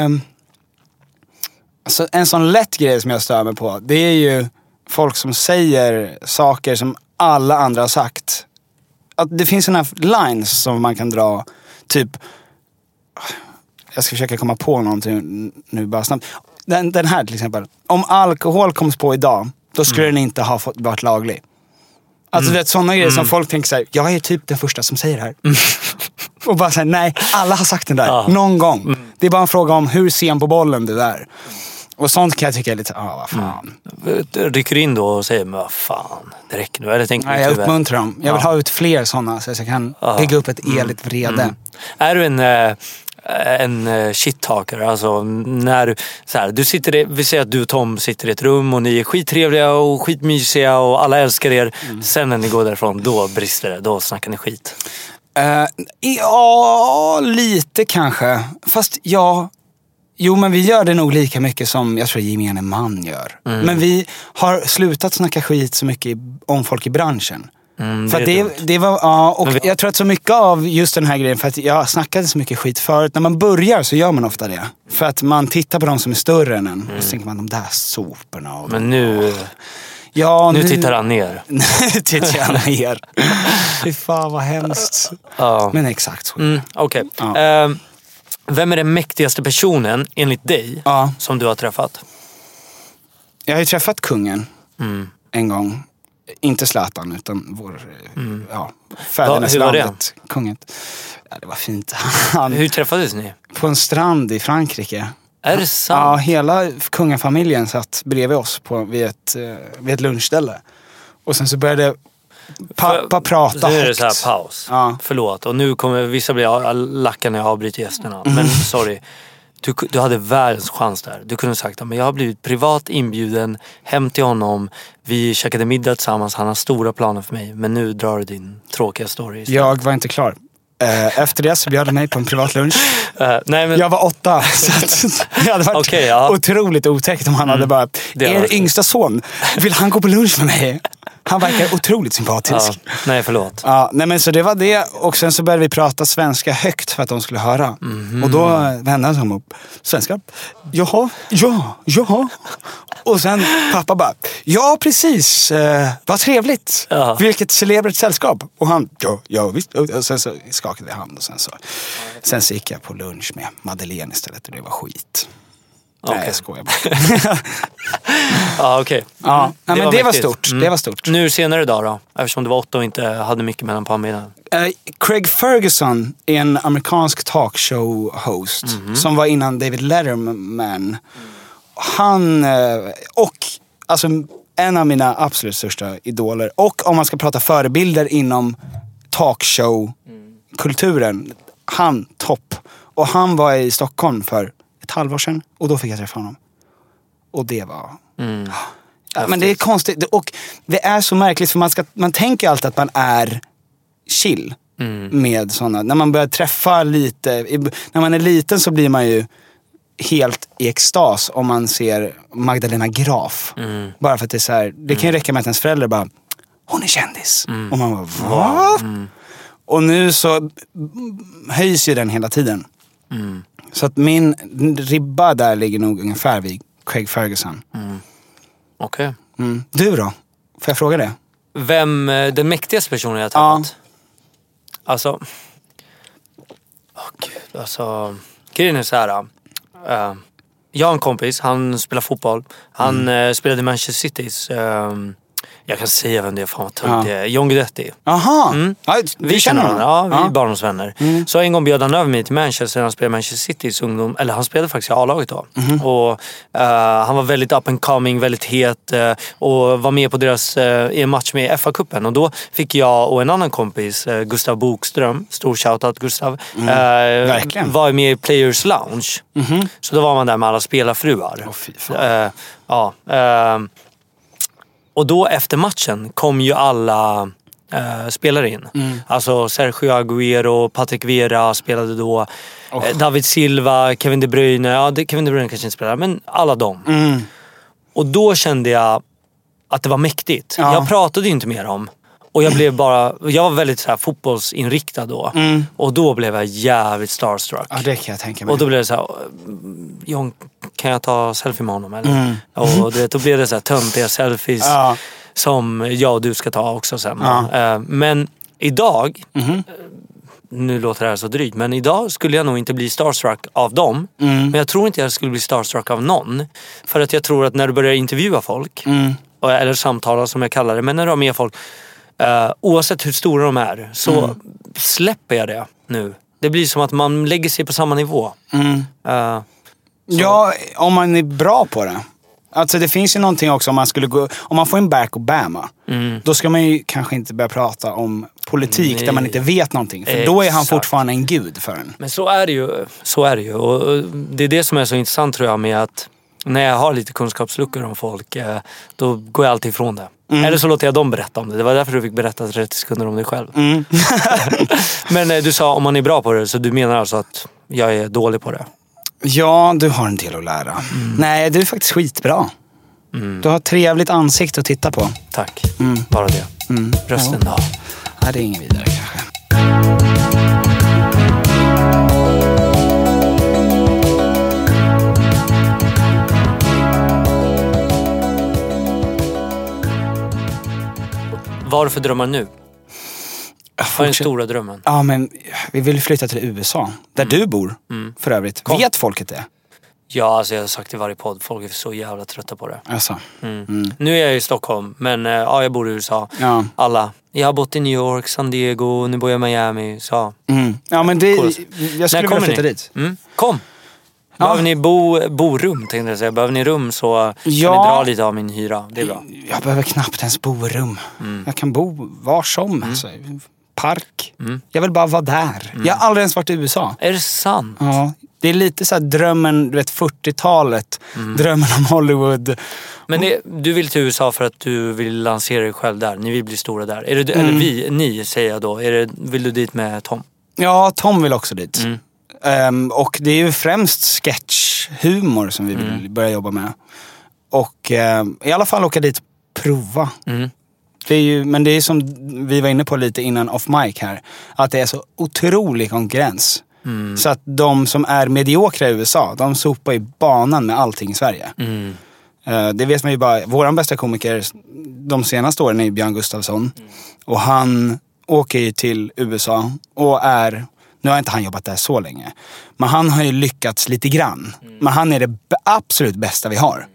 Um, Så en sån lätt grej som jag stör mig på, det är ju folk som säger saker som alla andra har sagt. Att det finns såna här lines som man kan dra, typ... Jag ska försöka komma på någonting nu bara snabbt. Den, den här till exempel. Om alkohol koms på idag, då skulle den inte ha fått, varit laglig. Alltså du vet sådana grejer som folk tänker såhär, jag är typ den första som säger det här. <laughs> Och bara såhär, nej, alla har sagt den där. Ja. Någon gång. Det är bara en fråga om hur sen på bollen du är. Och sånt kan jag tycka är lite, ja ah, vad fan. Rycker in då och säger, men vad fan, det räcker nu. Eller tänker Nej, jag tyvärr- uppmuntrar dem. Jag vill Ja. ha ut fler sådana så jag kan Ja. bygga upp ett eligt vrede. Är du en, eh, en eh, shit-talker? Alltså när så här, du sitter vi säger att du och Tom sitter i ett rum och ni är skittrevliga och skitmysiga och alla älskar er. Sen när ni går därifrån, då brister det. Då snackar ni skit. Eh, ja, lite kanske. Fast ja, jo men vi gör det nog lika mycket som jag tror gemene man gör. Mm. Men vi har slutat snacka skit så mycket om folk i branschen. Mm, För det dumt. det var, ja, och jag tror att så mycket av just den här grejen, för att jag snackade så mycket skit förut. När man börjar så gör man ofta det. För att man tittar på de som är större än en. Och så tänker man, de där soporna. Och Mm. Men nu, ja, nu tittar han ner. <laughs> Nu tittar jag ner. <laughs> Fy fan vad hemskt. Ja. Men exakt så. Mm, Okej. Ja. Eh, vem är den mäktigaste personen enligt dig Ja. som du har träffat? Jag har ju träffat kungen Mm. en gång. Inte Zlatan utan vår, eh, ja, Va, fädernes hur var det? landet. Kungen. Ja, det var fint. <laughs> Han, Hur träffades ni? på en strand i Frankrike. Är det Ja, sant? hela kungafamiljen satt bredvid oss på, vid, ett, eh, vid ett lunchställe. Och sen så började pappa prata Nu är det så här paus. Ja. Förlåt. Och nu kommer vissa bli lacka när jag avbryter gästerna. Men sorry. Du, du hade världens chans där. Du kunde sagt att jag har blivit privat inbjuden hem till honom. Vi käkade middag tillsammans. Han har stora planer för mig. Men nu drar du din tråkiga story. istället. Jag var inte klar. Eh, Efter det så bjöd han mig på en privat lunch. <laughs> Eh, nej, men, Jag var åtta. <laughs> Så det <laughs> hade varit Okej, ja. Mm. otroligt otäckt om han hade bara, er yngsta son, vill han gå på lunch med mig? Han verkar otroligt ja, sympatisk. nej, förlåt. Ja, nej men så det var det. Och sen så började vi prata svenska högt för att de skulle höra. Mhm. Och då vände han sig om upp. Svenska? Jaha, ja, jaha. Och sen pappa bara, ja precis, eh, vad trevligt. Ja. Vilket celebert sällskap. Och han, ja, ja visst. Och sen så skakade vi hand och sen så, sen så gick jag på lunch med Madeleine istället och det var skit. Nej Okej. jag skojar bara. <laughs> Ja, okej. ja, Mm, nej, men det var mäktigt. stort. Mm. Det var stort. Nu senare idag då? Eftersom du var åtta och inte hade mycket mellan pannbenen. Eh, Craig Ferguson är en amerikansk talkshow-host som var innan David Letterman. Han, eh, och alltså en av mina absolut största idoler. Och om man ska prata förebilder inom talkshow-kulturen. Han, topp. Och han var i Stockholm för ett halvår sedan och då fick jag träffa honom. Och det var... Ja, men det är konstigt. Och det är så märkligt för man, ska, man tänker alltid att man är chill med sådana. När man börjar träffa lite, när man är liten så blir man ju helt i extas om man ser Magdalena Graf. Bara för att det är så här, det kan ju räcka med att ens föräldrar bara, hon är kändis. Och man bara, va? Och nu så höjs ju den hela tiden. Så att min ribba där ligger nog ungefär vid Craig Ferguson. Okej. Mm. Du då? Får jag fråga det? Vem, eh, den mäktigaste personen jag har träffat? Alltså... Åh gud, alltså... Grejen är så här. eh, jag har en kompis, han spelar fotboll. Han eh, spelade i Manchester Citys... ehm, jag kan säga vem det är, fan vad Ja. det är. John Guidetti. Jaha, ja, Mm. Vi känner varandra, ja, vi är Ja. barndomsvänner. Så en gång bjöd han över mig till Manchester, han spelade Manchester Citys ungdom, eller han spelade faktiskt i A-laget då. Mhm. Och, eh, han var väldigt up and coming, väldigt het eh, och var med på deras, eh, i en match med i FA-cupen. Och då fick jag och en annan kompis, Gustav Bokström, stor shoutout Gustav, Mm. Mhm. var med i Players Lounge. Så då var man där med alla spelarfruar. Eh, ja, och då efter matchen kom ju alla eh, spelare in. Mm. Alltså Sergio Aguero, Patrick Vieira spelade då. Eh, David Silva, Kevin De Bruyne. Ja, Kevin De Bruyne kanske inte spelar, men alla dem. Mm. Och då kände jag att det var mäktigt. Ja. Jag pratade ju inte med dem. Och jag blev bara, jag var väldigt så här fotbollsinriktad då. Och då blev jag jävligt starstruck. Ja, det kan jag tänka mig. Och då blev det så här, John, kan jag ta selfie med honom eller? Mm. Och det, då blev det så här töntiga selfies Ja. som jag och du ska ta också sen. Ja. Eh, Men idag, eh, nu låter det här så drygt, men idag skulle jag nog inte bli starstruck av dem. Mm. Men jag tror inte jag skulle bli starstruck av någon. För att jag tror att när du börjar intervjua folk, Mm. eller samtala som jag kallar det, men när du har med folk, eh, oavsett hur stora de är, så Mm. släpper jag det nu. Det blir som att man lägger sig på samma nivå. Mm. Eh, Ja, om man är bra på det. Alltså det finns ju någonting också om man skulle gå, om man får en Barack Obama. Då ska man ju kanske inte börja prata om politik Nej. där man inte vet någonting. För då är han Exakt. fortfarande en gud för en. Men så är det ju. Så är det ju. Och det är det som är så intressant tror jag med att när jag har lite kunskapsluckor om folk, eh, då går jag alltid ifrån det. Mm. Eller så låter jag dem berätta om det. Det var därför du fick berätta 30 sekunder om dig själv. Mm. <laughs> Men eh, du sa om man är bra på det, så du menar alltså att jag är dålig på det? Ja, du har en del att lära. Nej, du är faktiskt skitbra. Du har ett trevligt ansikte att titta på. Tack. Bara det. Rösten då? Nej, det är inget vidare kanske. Vad har du för drömmar nu? Vad är den stora drömmen? Ja, men vi vill flytta till USA. Där du bor, för övrigt. Kom. Vet folket det? Ja, alltså jag har sagt det i varje podd. Folk är så jävla trötta på det. Alltså. Nu är jag i Stockholm, men eh, ja, jag bor i USA. Ja. Alla. Jag har bott i New York, San Diego, nu bor jag i Miami. Så. Mm. Ja, men det, Coolt. jag När skulle vilja kommer flytta ni? dit. Mm. Kom! Ja. Behöver ni bo, borum tänkte jag säga. Behöver ni rum så kan Ja. ni dra lite av min hyra. Det är bra. Jag behöver knappt ens bo i rum. Mm. Jag kan bo var som. Alltså. Park. Jag vill bara vara där. Jag har aldrig ens varit i USA. Är det sant? Ja. Det är lite så drömmen, du vet 40-talet. Mm. Drömmen om Hollywood. Men det, du vill till USA för att du vill lansera dig själv där. Ni vill bli stora där. Är det, Mm. Eller vi, ni säger jag då. Är det, vill du dit med Tom? Ja, Tom vill också dit. Mm. Ehm, och det är ju främst sketchhumor som vi vill Mm. börja jobba med. Och ehm, i alla fall åka dit och prova. Mm. Det är ju, men det är som vi var inne på lite innan off mic här. Att det är så otrolig konkurrens. Mm. Så att de som är mediokra i USA, de sopar ju banan med allting i Sverige. Mm. Eh, Det vet man ju bara. Våran bästa komiker de senaste åren är Björn Gustafsson. Och han åker ju till USA och är, nu har inte han jobbat där så länge, men han har ju lyckats lite grann. Men han är det absolut bästa vi har.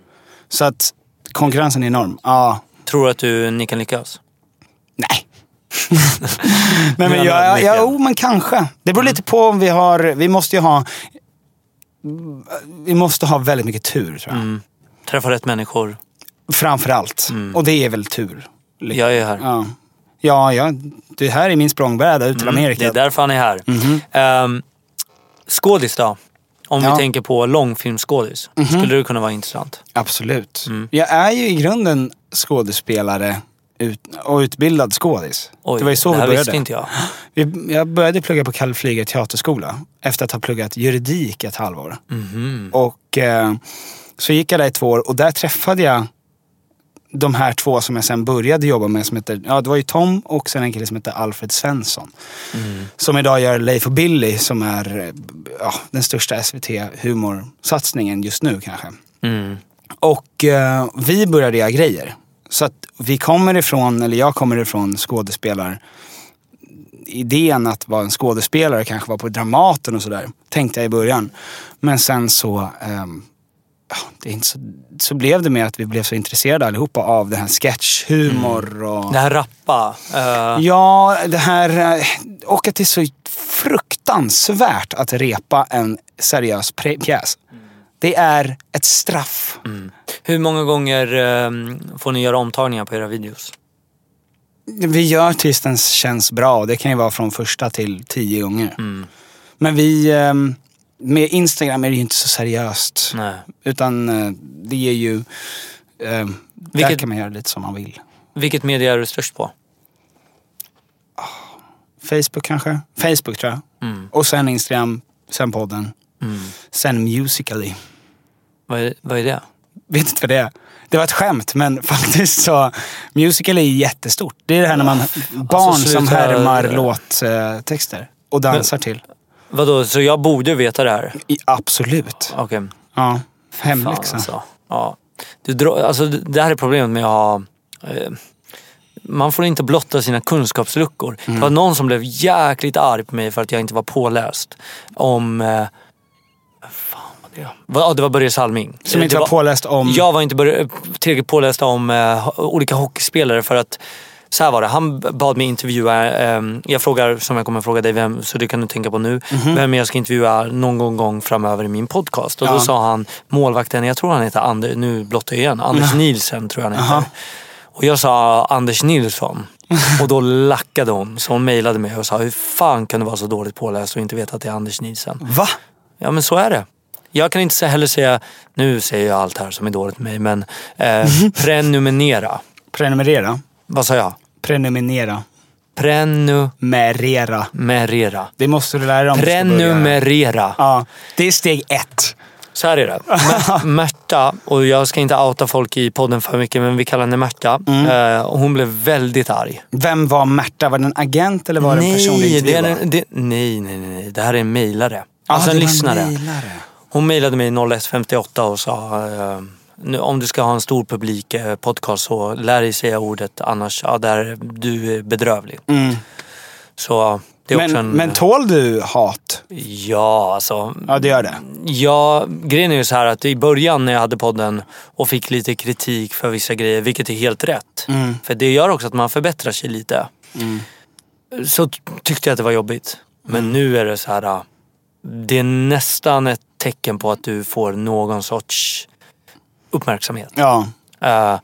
Så att konkurrensen är enorm. Ja, Tror du att du, ni kan lyckas? nej. <laughs> Nej men, Men ja, ja, ödmjukheten. jo, men kanske. Det beror lite på om vi har, vi måste ju ha, vi måste ha väldigt mycket tur tror jag. Träffa rätt människor. Framför allt. Och det är väl tur. Jag är här. Ja. Ja, ja, det här är min språngbräda ut till Amerika. Mm, Det är därför han är här. Mm skådis då? Om Ja. vi tänker på långfilmsskådis. Skulle det kunna vara intressant? Absolut. Jag är ju i grunden skådespelare ut, och utbildad skådis. Oj, det var ju så det vi började. visste inte jag. Jag började plugga på Kalle Flyga teaterskola efter att ha pluggat juridik ett halvår. Mhm. Och eh, så gick jag där i två år och där träffade jag de här två som jag sen började jobba med. Som heter, ja, det var ju Tom och sen en kille som heter Alfred Svensson. Mm. Som idag gör Leif och Billy som är eh, ja, den största SVT-humorsatsningen just nu kanske. Mm. Och eh, vi började göra grejer. Så att vi kommer ifrån, eller jag kommer ifrån skådespelar idén att vara en skådespelare kanske var på Dramaten och sådär. Tänkte jag i början. Men sen så, ja, det är inte så, så blev det med att vi blev så intresserade allihopa av den här sketchhumor och... Det här rappa. eh, Ja, det här... eh, Och att det är så fruktansvärt att repa en seriös pjäs. Det är ett straff. Hur många gånger eh, får ni göra omtagningar på era videos? Vi gör tills den känns bra. Det kan ju vara från första till tio gånger. Men vi... ehm, Med Instagram är det ju inte så seriöst. Nej. Utan eh, det är ju... Där Vilket- kan man göra lite som man vill. Vilket media är du störst på? Facebook kanske? Facebook tror jag. Och sen Instagram, sen podden. Sen Musically. Vad är, vad är det? Vet inte vad det är? Det var ett skämt, men <laughs> faktiskt så... Musical är jättestort. Det är det här när man... Barn som sluta- härmar låttexter och dansar till. Vadå, så jag borde veta det här? I, absolut. Okej. Ja. Fan, Hemläxa. alltså. Ja. Du alltså, det här är problemet med att ha... Eh, man får inte blotta sina kunskapsluckor. Det var någon som blev jäkligt arg på mig för att jag inte var påläst om... Eh, fan vad det var. Ja, det var Börje Salming. Som inte det var påläst om... Jag var inte börj- tillräckligt påläst om eh, olika hockeyspelare för att så här var det, han bad mig intervjua, eh, jag frågar som jag kommer fråga dig, vem, så det kan du tänka på nu, vem jag ska intervjua någon gång, framöver i min podcast. Och då Ja. sa han, målvakten, jag tror han heter Anders, nu blottar jag igen, Anders Nielsen tror jag han heter. Jaha. Och jag sa Anders Nilsson. <laughs> Och då lackade hon. Så hon mejlade mig och sa, hur fan kan du vara så dåligt påläst och inte veta att det är Anders Nielsen? Va? Ja men så är det. Jag kan inte heller säga, nu säger jag allt här som är dåligt med mig, men eh, <laughs> prenumerera. Prenumerera. Vad sa jag? Prenumerera. Prenumerera. Merera. Det måste du lära dig om. Prenumerera. Ja, det är steg ett. Så här är det. <laughs> Mä- Märta, och jag ska inte outa folk i podden för mycket, men vi kallar henne Märta. Eh, och hon blev väldigt arg. Vem var Märta? Var det en agent eller var det en personlig nej, det en, det, nej, nej, nej. Det här är en mejlare. Ah, Alltså en lyssnare. mejlare. Hon mejlade mig 01.58 och sa eh, nu, om du ska ha en stor publik eh, podcast så lär dig säga ordet annars, ja, där, du är bedrövlig. Så det är också Mm. Men, en... men tål du hat? Ja, alltså. Ja, det gör det. Ja, grejen är ju så här att i början när jag hade podden och fick lite kritik för vissa grejer, vilket är helt rätt. Mm. För det gör också att man förbättrar sig lite. Så t- tyckte jag att det var jobbigt. Men Mm. nu är det så här. Det är nästan ett tecken på att du får någon sorts uppmärksamhet. Ja. Eh,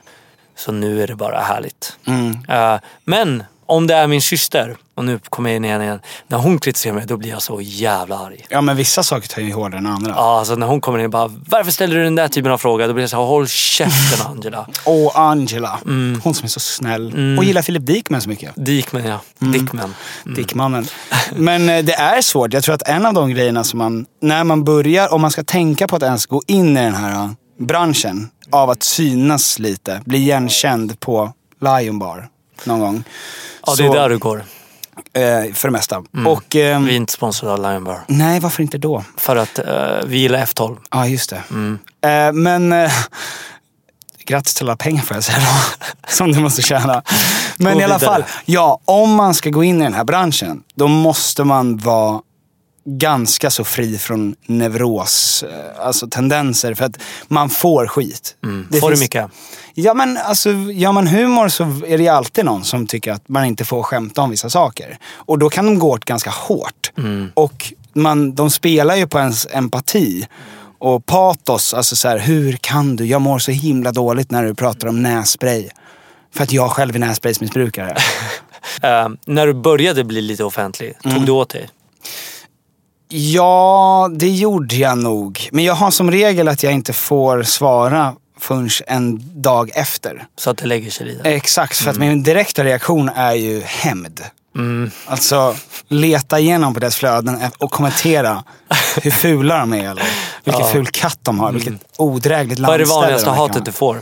så nu är det bara härligt. Mm. Eh, men om det är min syster, och nu kommer jag in igen igen. När hon kritiserar mig då blir jag så jävla arg. Ja, men vissa saker tar ju hårdare än andra. Ja, alltså när hon kommer in och bara Varför ställer du den där typen av fråga? Då blir jag så här, håll käften <laughs> Angela. Och Angela. Mm. Hon som är så snäll. Och gillar Philip Dickman så mycket. Dickman ja. Mm. Dickman. Dickmannen. <laughs> Men eh, det är svårt. Jag tror att en av de grejerna som man, när man börjar, om man ska tänka på att ens gå in i den här branschen av att synas lite, bli igenkänd på Lion Bar någon gång. Ja, det är Så, där du går. eh, För det mesta. Och, ehm, Vi är inte sponsrade av Lion Bar. nej, varför inte då? För att eh, vi gillar F12. Ja, just det. Mm. Eh, men eh, <laughs> grattis till alla pengar får jag säga då. <laughs> Som du måste tjäna. Men i alla fall, ja, om man ska gå in i den här branschen, då måste man vara ganska så fri från neuros, eh, alltså tendenser. För att man får skit. Det Mm. Får du finns- mycket? Ja men alltså, gör man humor så är det ju alltid någon som tycker att man inte får skämta om vissa saker. Och då kan de gå åt ganska hårt. Och man, de spelar ju på ens empati. Och patos, alltså så här, hur kan du? Jag mår så himla dåligt när du pratar om nässpray. För att jag själv är nässpraysmissbrukare. <laughs> Eh, när du började bli lite offentlig, Mm. tog du åt dig? Ja, det gjorde jag nog. Men jag har som regel att jag inte får svara förrän en dag efter. Så att det lägger sig lite? Exakt, för att min direkta reaktion är ju hämnd. Alltså leta igenom på deras flöden och kommentera hur fula de är eller vilken ful katt de har, vilket odrägligt Vad är det landställe vanligaste de hatet ha. du får?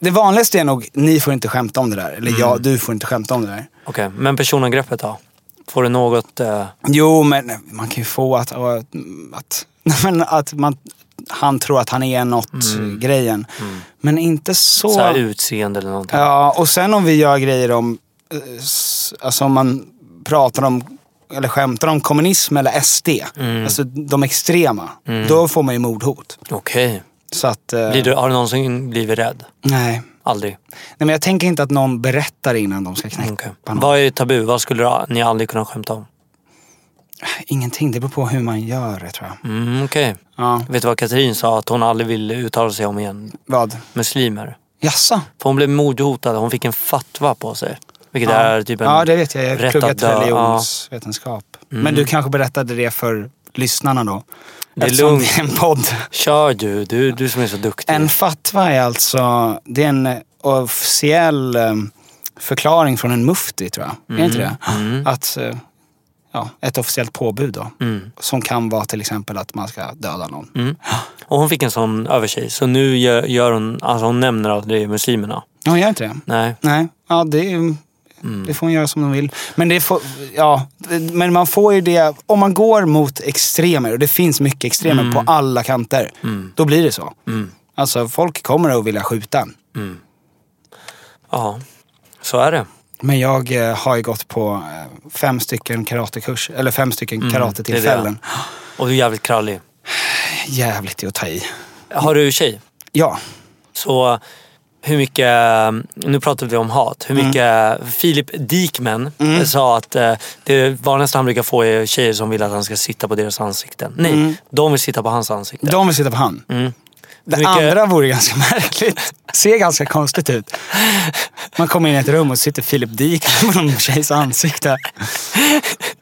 Det vanligaste är nog, ni får inte skämta om det där. Eller ja, du får inte skämta om det där. Okej, men personangreppet då? Får du något... eh, Jo, men man kan ju få att, att, <laughs> men att man, han tror att han är något grejen. Men inte så. så här utseende eller någonting? Ja, och sen om vi gör grejer om, eh, alltså om man pratar om, eller skämtar om kommunism eller SD, alltså de extrema, då får man ju mordhot. Okej. Så att, eh, Blir du, har du någonsin blivit rädd? nej. Aldrig? nej. men jag tänker inte att någon berättar innan de ska knäcka Okej. någon. Vad är tabu? Vad skulle ni aldrig kunna skämta om? Ingenting, det beror på hur man gör det tror jag. Mm, Okej. Ja, Vet du vad Katrin sa? Att hon aldrig vill uttala sig om igen? vad? Muslimer. Jaså? För hon blev mordhotad. Hon fick en fatwa på sig. Vilket Ja. är typ en... Ja, det vet jag. Jag har pluggat dö, ja. religionsvetenskap. Men du kanske berättade det för lyssnarna då? Det är Eftersom lugnt. det är en podd. Kör du, du, du som är så duktig. En fatwa är alltså, det är en officiell eh, förklaring från en mufti tror jag. Är inte det? Att, eh, ja, ett officiellt påbud då. Mm. Som kan vara till exempel att man ska döda någon. Mm. Och hon fick en sån över sig. Så nu gör, gör hon, alltså hon nämner att det är muslimerna. Hon gör inte det? Nej. Nej, ja det, är, Mm. det får hon göra som hon vill. Men, det får, ja, men man får ju det, om man går mot extremer, och det finns mycket extremer Mm. på alla kanter, då blir det så. Mm. Alltså folk kommer att vilja skjuta en. Ja, så är det. Men jag eh, har ju gått på eh, fem stycken karatekurs, eller fem stycken Mm, det karatetillfällen. Och du är jävligt krallig. Jävligt att ta i. Har du tjej? Ja. Så hur mycket, nu pratar vi om hat, hur mycket Filip Dikmen sa att eh, det vanligaste han brukar få är tjejer som vill att han ska sitta på deras ansikten. Nej, de vill sitta på hans ansikte. De vill sitta på han. Mm. Det mycket- andra vore ganska <laughs> märkligt. Ser ganska konstigt ut. Man kommer in i ett rum och sitter Filip Dik på någon tjejs ansikte.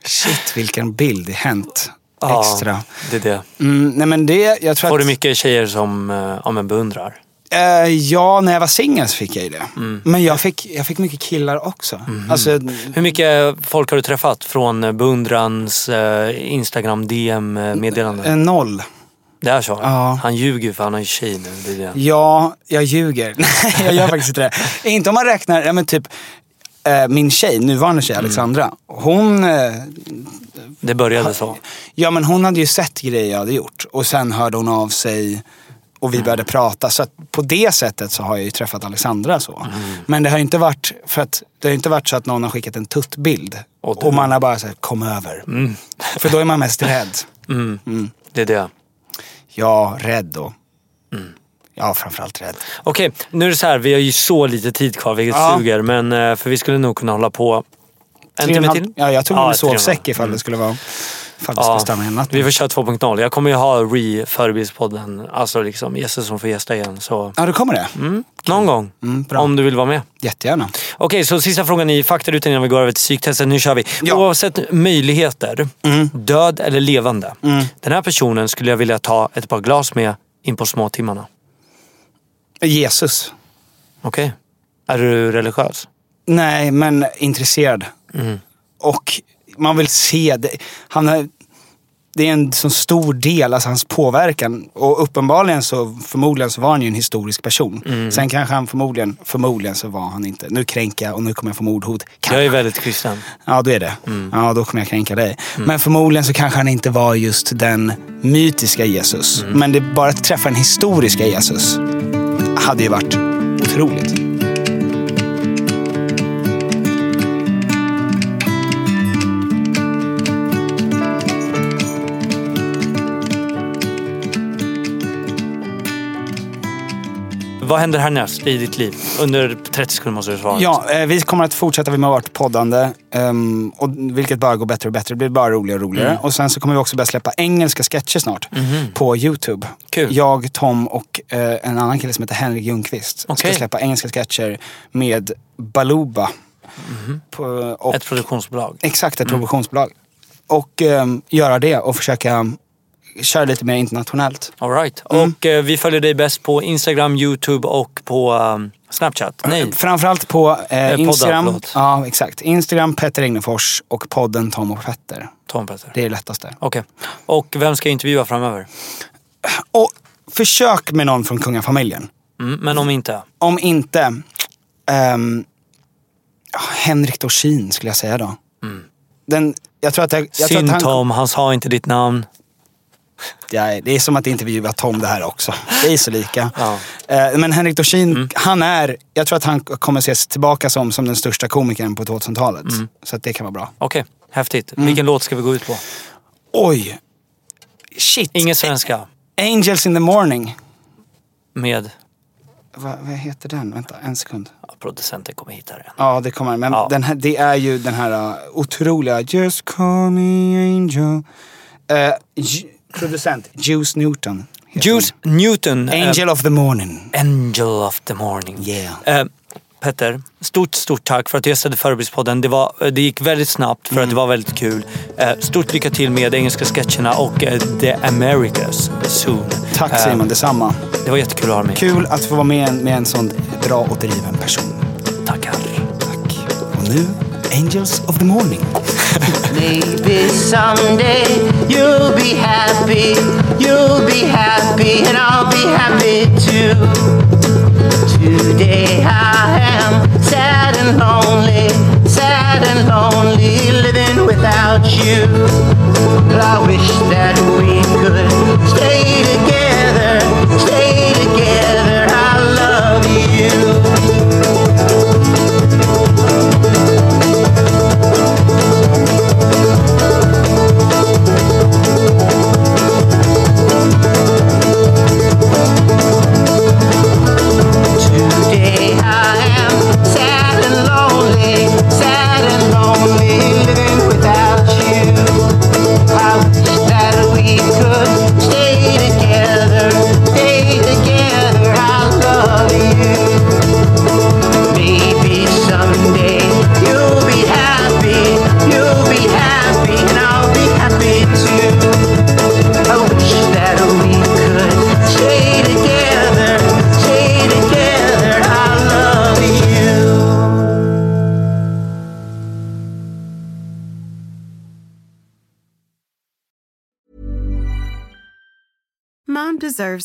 Shit, vilken bild i Hänt. Ja, Extra. det är det. Mm, nej men det, jag tror Får att... du mycket tjejer som eh, ja, men beundrar? Eh, ja, när jag var singel så fick jag ju det. Mm. Men jag fick, jag fick mycket killar också. Mhm. Alltså, Hur mycket folk har du träffat från eh, beundrans eh, Instagram DM-meddelanden? eh, noll. Det är så? Ja. Han ljuger ju för han har ju tjej nu. Det. Ja, jag ljuger. <laughs> Nej, jag gör faktiskt inte det. Inte om man räknar, ja men typ eh, min tjej, nuvarande tjej Alexandra. Hon, eh, Det började så. ja men hon hade ju sett grejer jag hade gjort. Och sen hörde hon av sig och vi började prata. Så på det sättet så har jag ju träffat Alexandra så. Men det har inte varit, för att det har inte varit så att någon har skickat en tuttbild. Och Och, man har bara sagt kom över. För då är man mest rädd. Mm. Det är det. Ja, rädd då. Ja, framförallt rädd. Okej, nu är det så här. Vi har ju så lite tid kvar vilket Ja. suger. Men eh, för vi skulle nog kunna hålla på en timme till. Ja, jag tog Ja, en sovsäck ifall det skulle vara... En natt. Vi får köra 2.0. Jag kommer ju ha re-förebildspodden. Alltså liksom gäster som får gästa igen. Så Ja, det kommer det. mm, någon gång. Mm, om du vill vara med. Jättegärna. Okej, så sista frågan i faktarutan innan vi går över till psyktestet. Nu kör vi. Ja. Oavsett möjligheter, Mm. död eller levande. Den här personen skulle jag vilja ta ett par glas med in på småtimmarna. Jesus. Okej? Är du religiös? Nej, men intresserad. Mm. Och man vill se. Det. Han har, det är en så stor del, alltså hans påverkan. Och uppenbarligen så, förmodligen så var han ju en historisk person. Mm. Sen kanske han förmodligen, förmodligen så var han inte. Nu kränker jag och nu kommer jag få mordhot. Kan- Jag är väldigt kristen. Ja, då är det. Mm. Ja, då kommer jag kränka dig. Men förmodligen så kanske han inte var just den mytiska Jesus. Mm. Men det bara att träffa den historiska Jesus hade ju varit otroligt. Vad händer härnäst i ditt liv? Under 30 sekunder måste du svara. Ja, eh, vi kommer att fortsätta med vårt poddande. ehm, och vilket bara går bättre och bättre. Det blir bara roligare och roligare. Mm. Och sen så kommer vi också börja släppa engelska sketcher snart. På YouTube. Mhm. Kul. Jag, Tom och eh, en annan kille som heter Henrik Ljungqvist. Okej. Ska släppa engelska sketcher med Baluba. På, och, Mhm. Ett produktionsbolag. Exakt, ett Mm. produktionsbolag. Och ehm, göra det och försöka köra lite mer internationellt. All right. Mm. Och eh, vi följer dig bäst på Instagram, YouTube och på um, Snapchat. Nej. Framförallt på eh, podden, Instagram. förlåt. ja, exakt. Instagram Petter Egnefors och podden Tom och Petter. Tom Petter. Det är det lättaste. Okej. Och vem ska jag intervjua framöver? Och försök med någon från kungafamiljen. Mm, men om inte? Om inte, ja, Henrik Dorsin skulle jag säga då. Den, jag tror att, jag, jag tror Synd att han, Tom, han sa inte ditt namn. Ja, det är som att intervjua Tom det här också. Det är så lika. Ja. Eh, Men Henrik Dorsin, Mm. han är, jag tror att han kommer ses tillbaka som, som den största komikern på 2000-talet. Mm. Så det kan vara bra. Okej, häftigt. Mm. Vilken låt ska vi gå ut på? Oj! Shit! Ingen svenska. Angels in the morning. Med Va, vad heter den? Vänta, en sekund. ja, producenten kommer hitta den. Ja, det kommer. Men Ja. den här, det är ju den här uh, otroliga Just call me angel. Uh, producent, Juice Newton. Juice Newton. den. eh, Angel of the morning. Angel of the morning. Yeah. Eh, Petter, stort, stort tack för att du gästade Förebildspodden. Det, var, eh, det gick väldigt snabbt för att det var väldigt kul. Stort lycka till med engelska sketcherna och The Americas soon. Tack Simon, detsamma. Det var jättekul att ha dig med. Kul att få vara med med en sån bra och driven person. Tackar. Tack. Och nu Angels of the Morning. <laughs> Maybe someday you'll be happy, you'll be happy, and I'll be happy too. Today I am sad and lonely, sad and lonely, living without you. But I wish that we could stay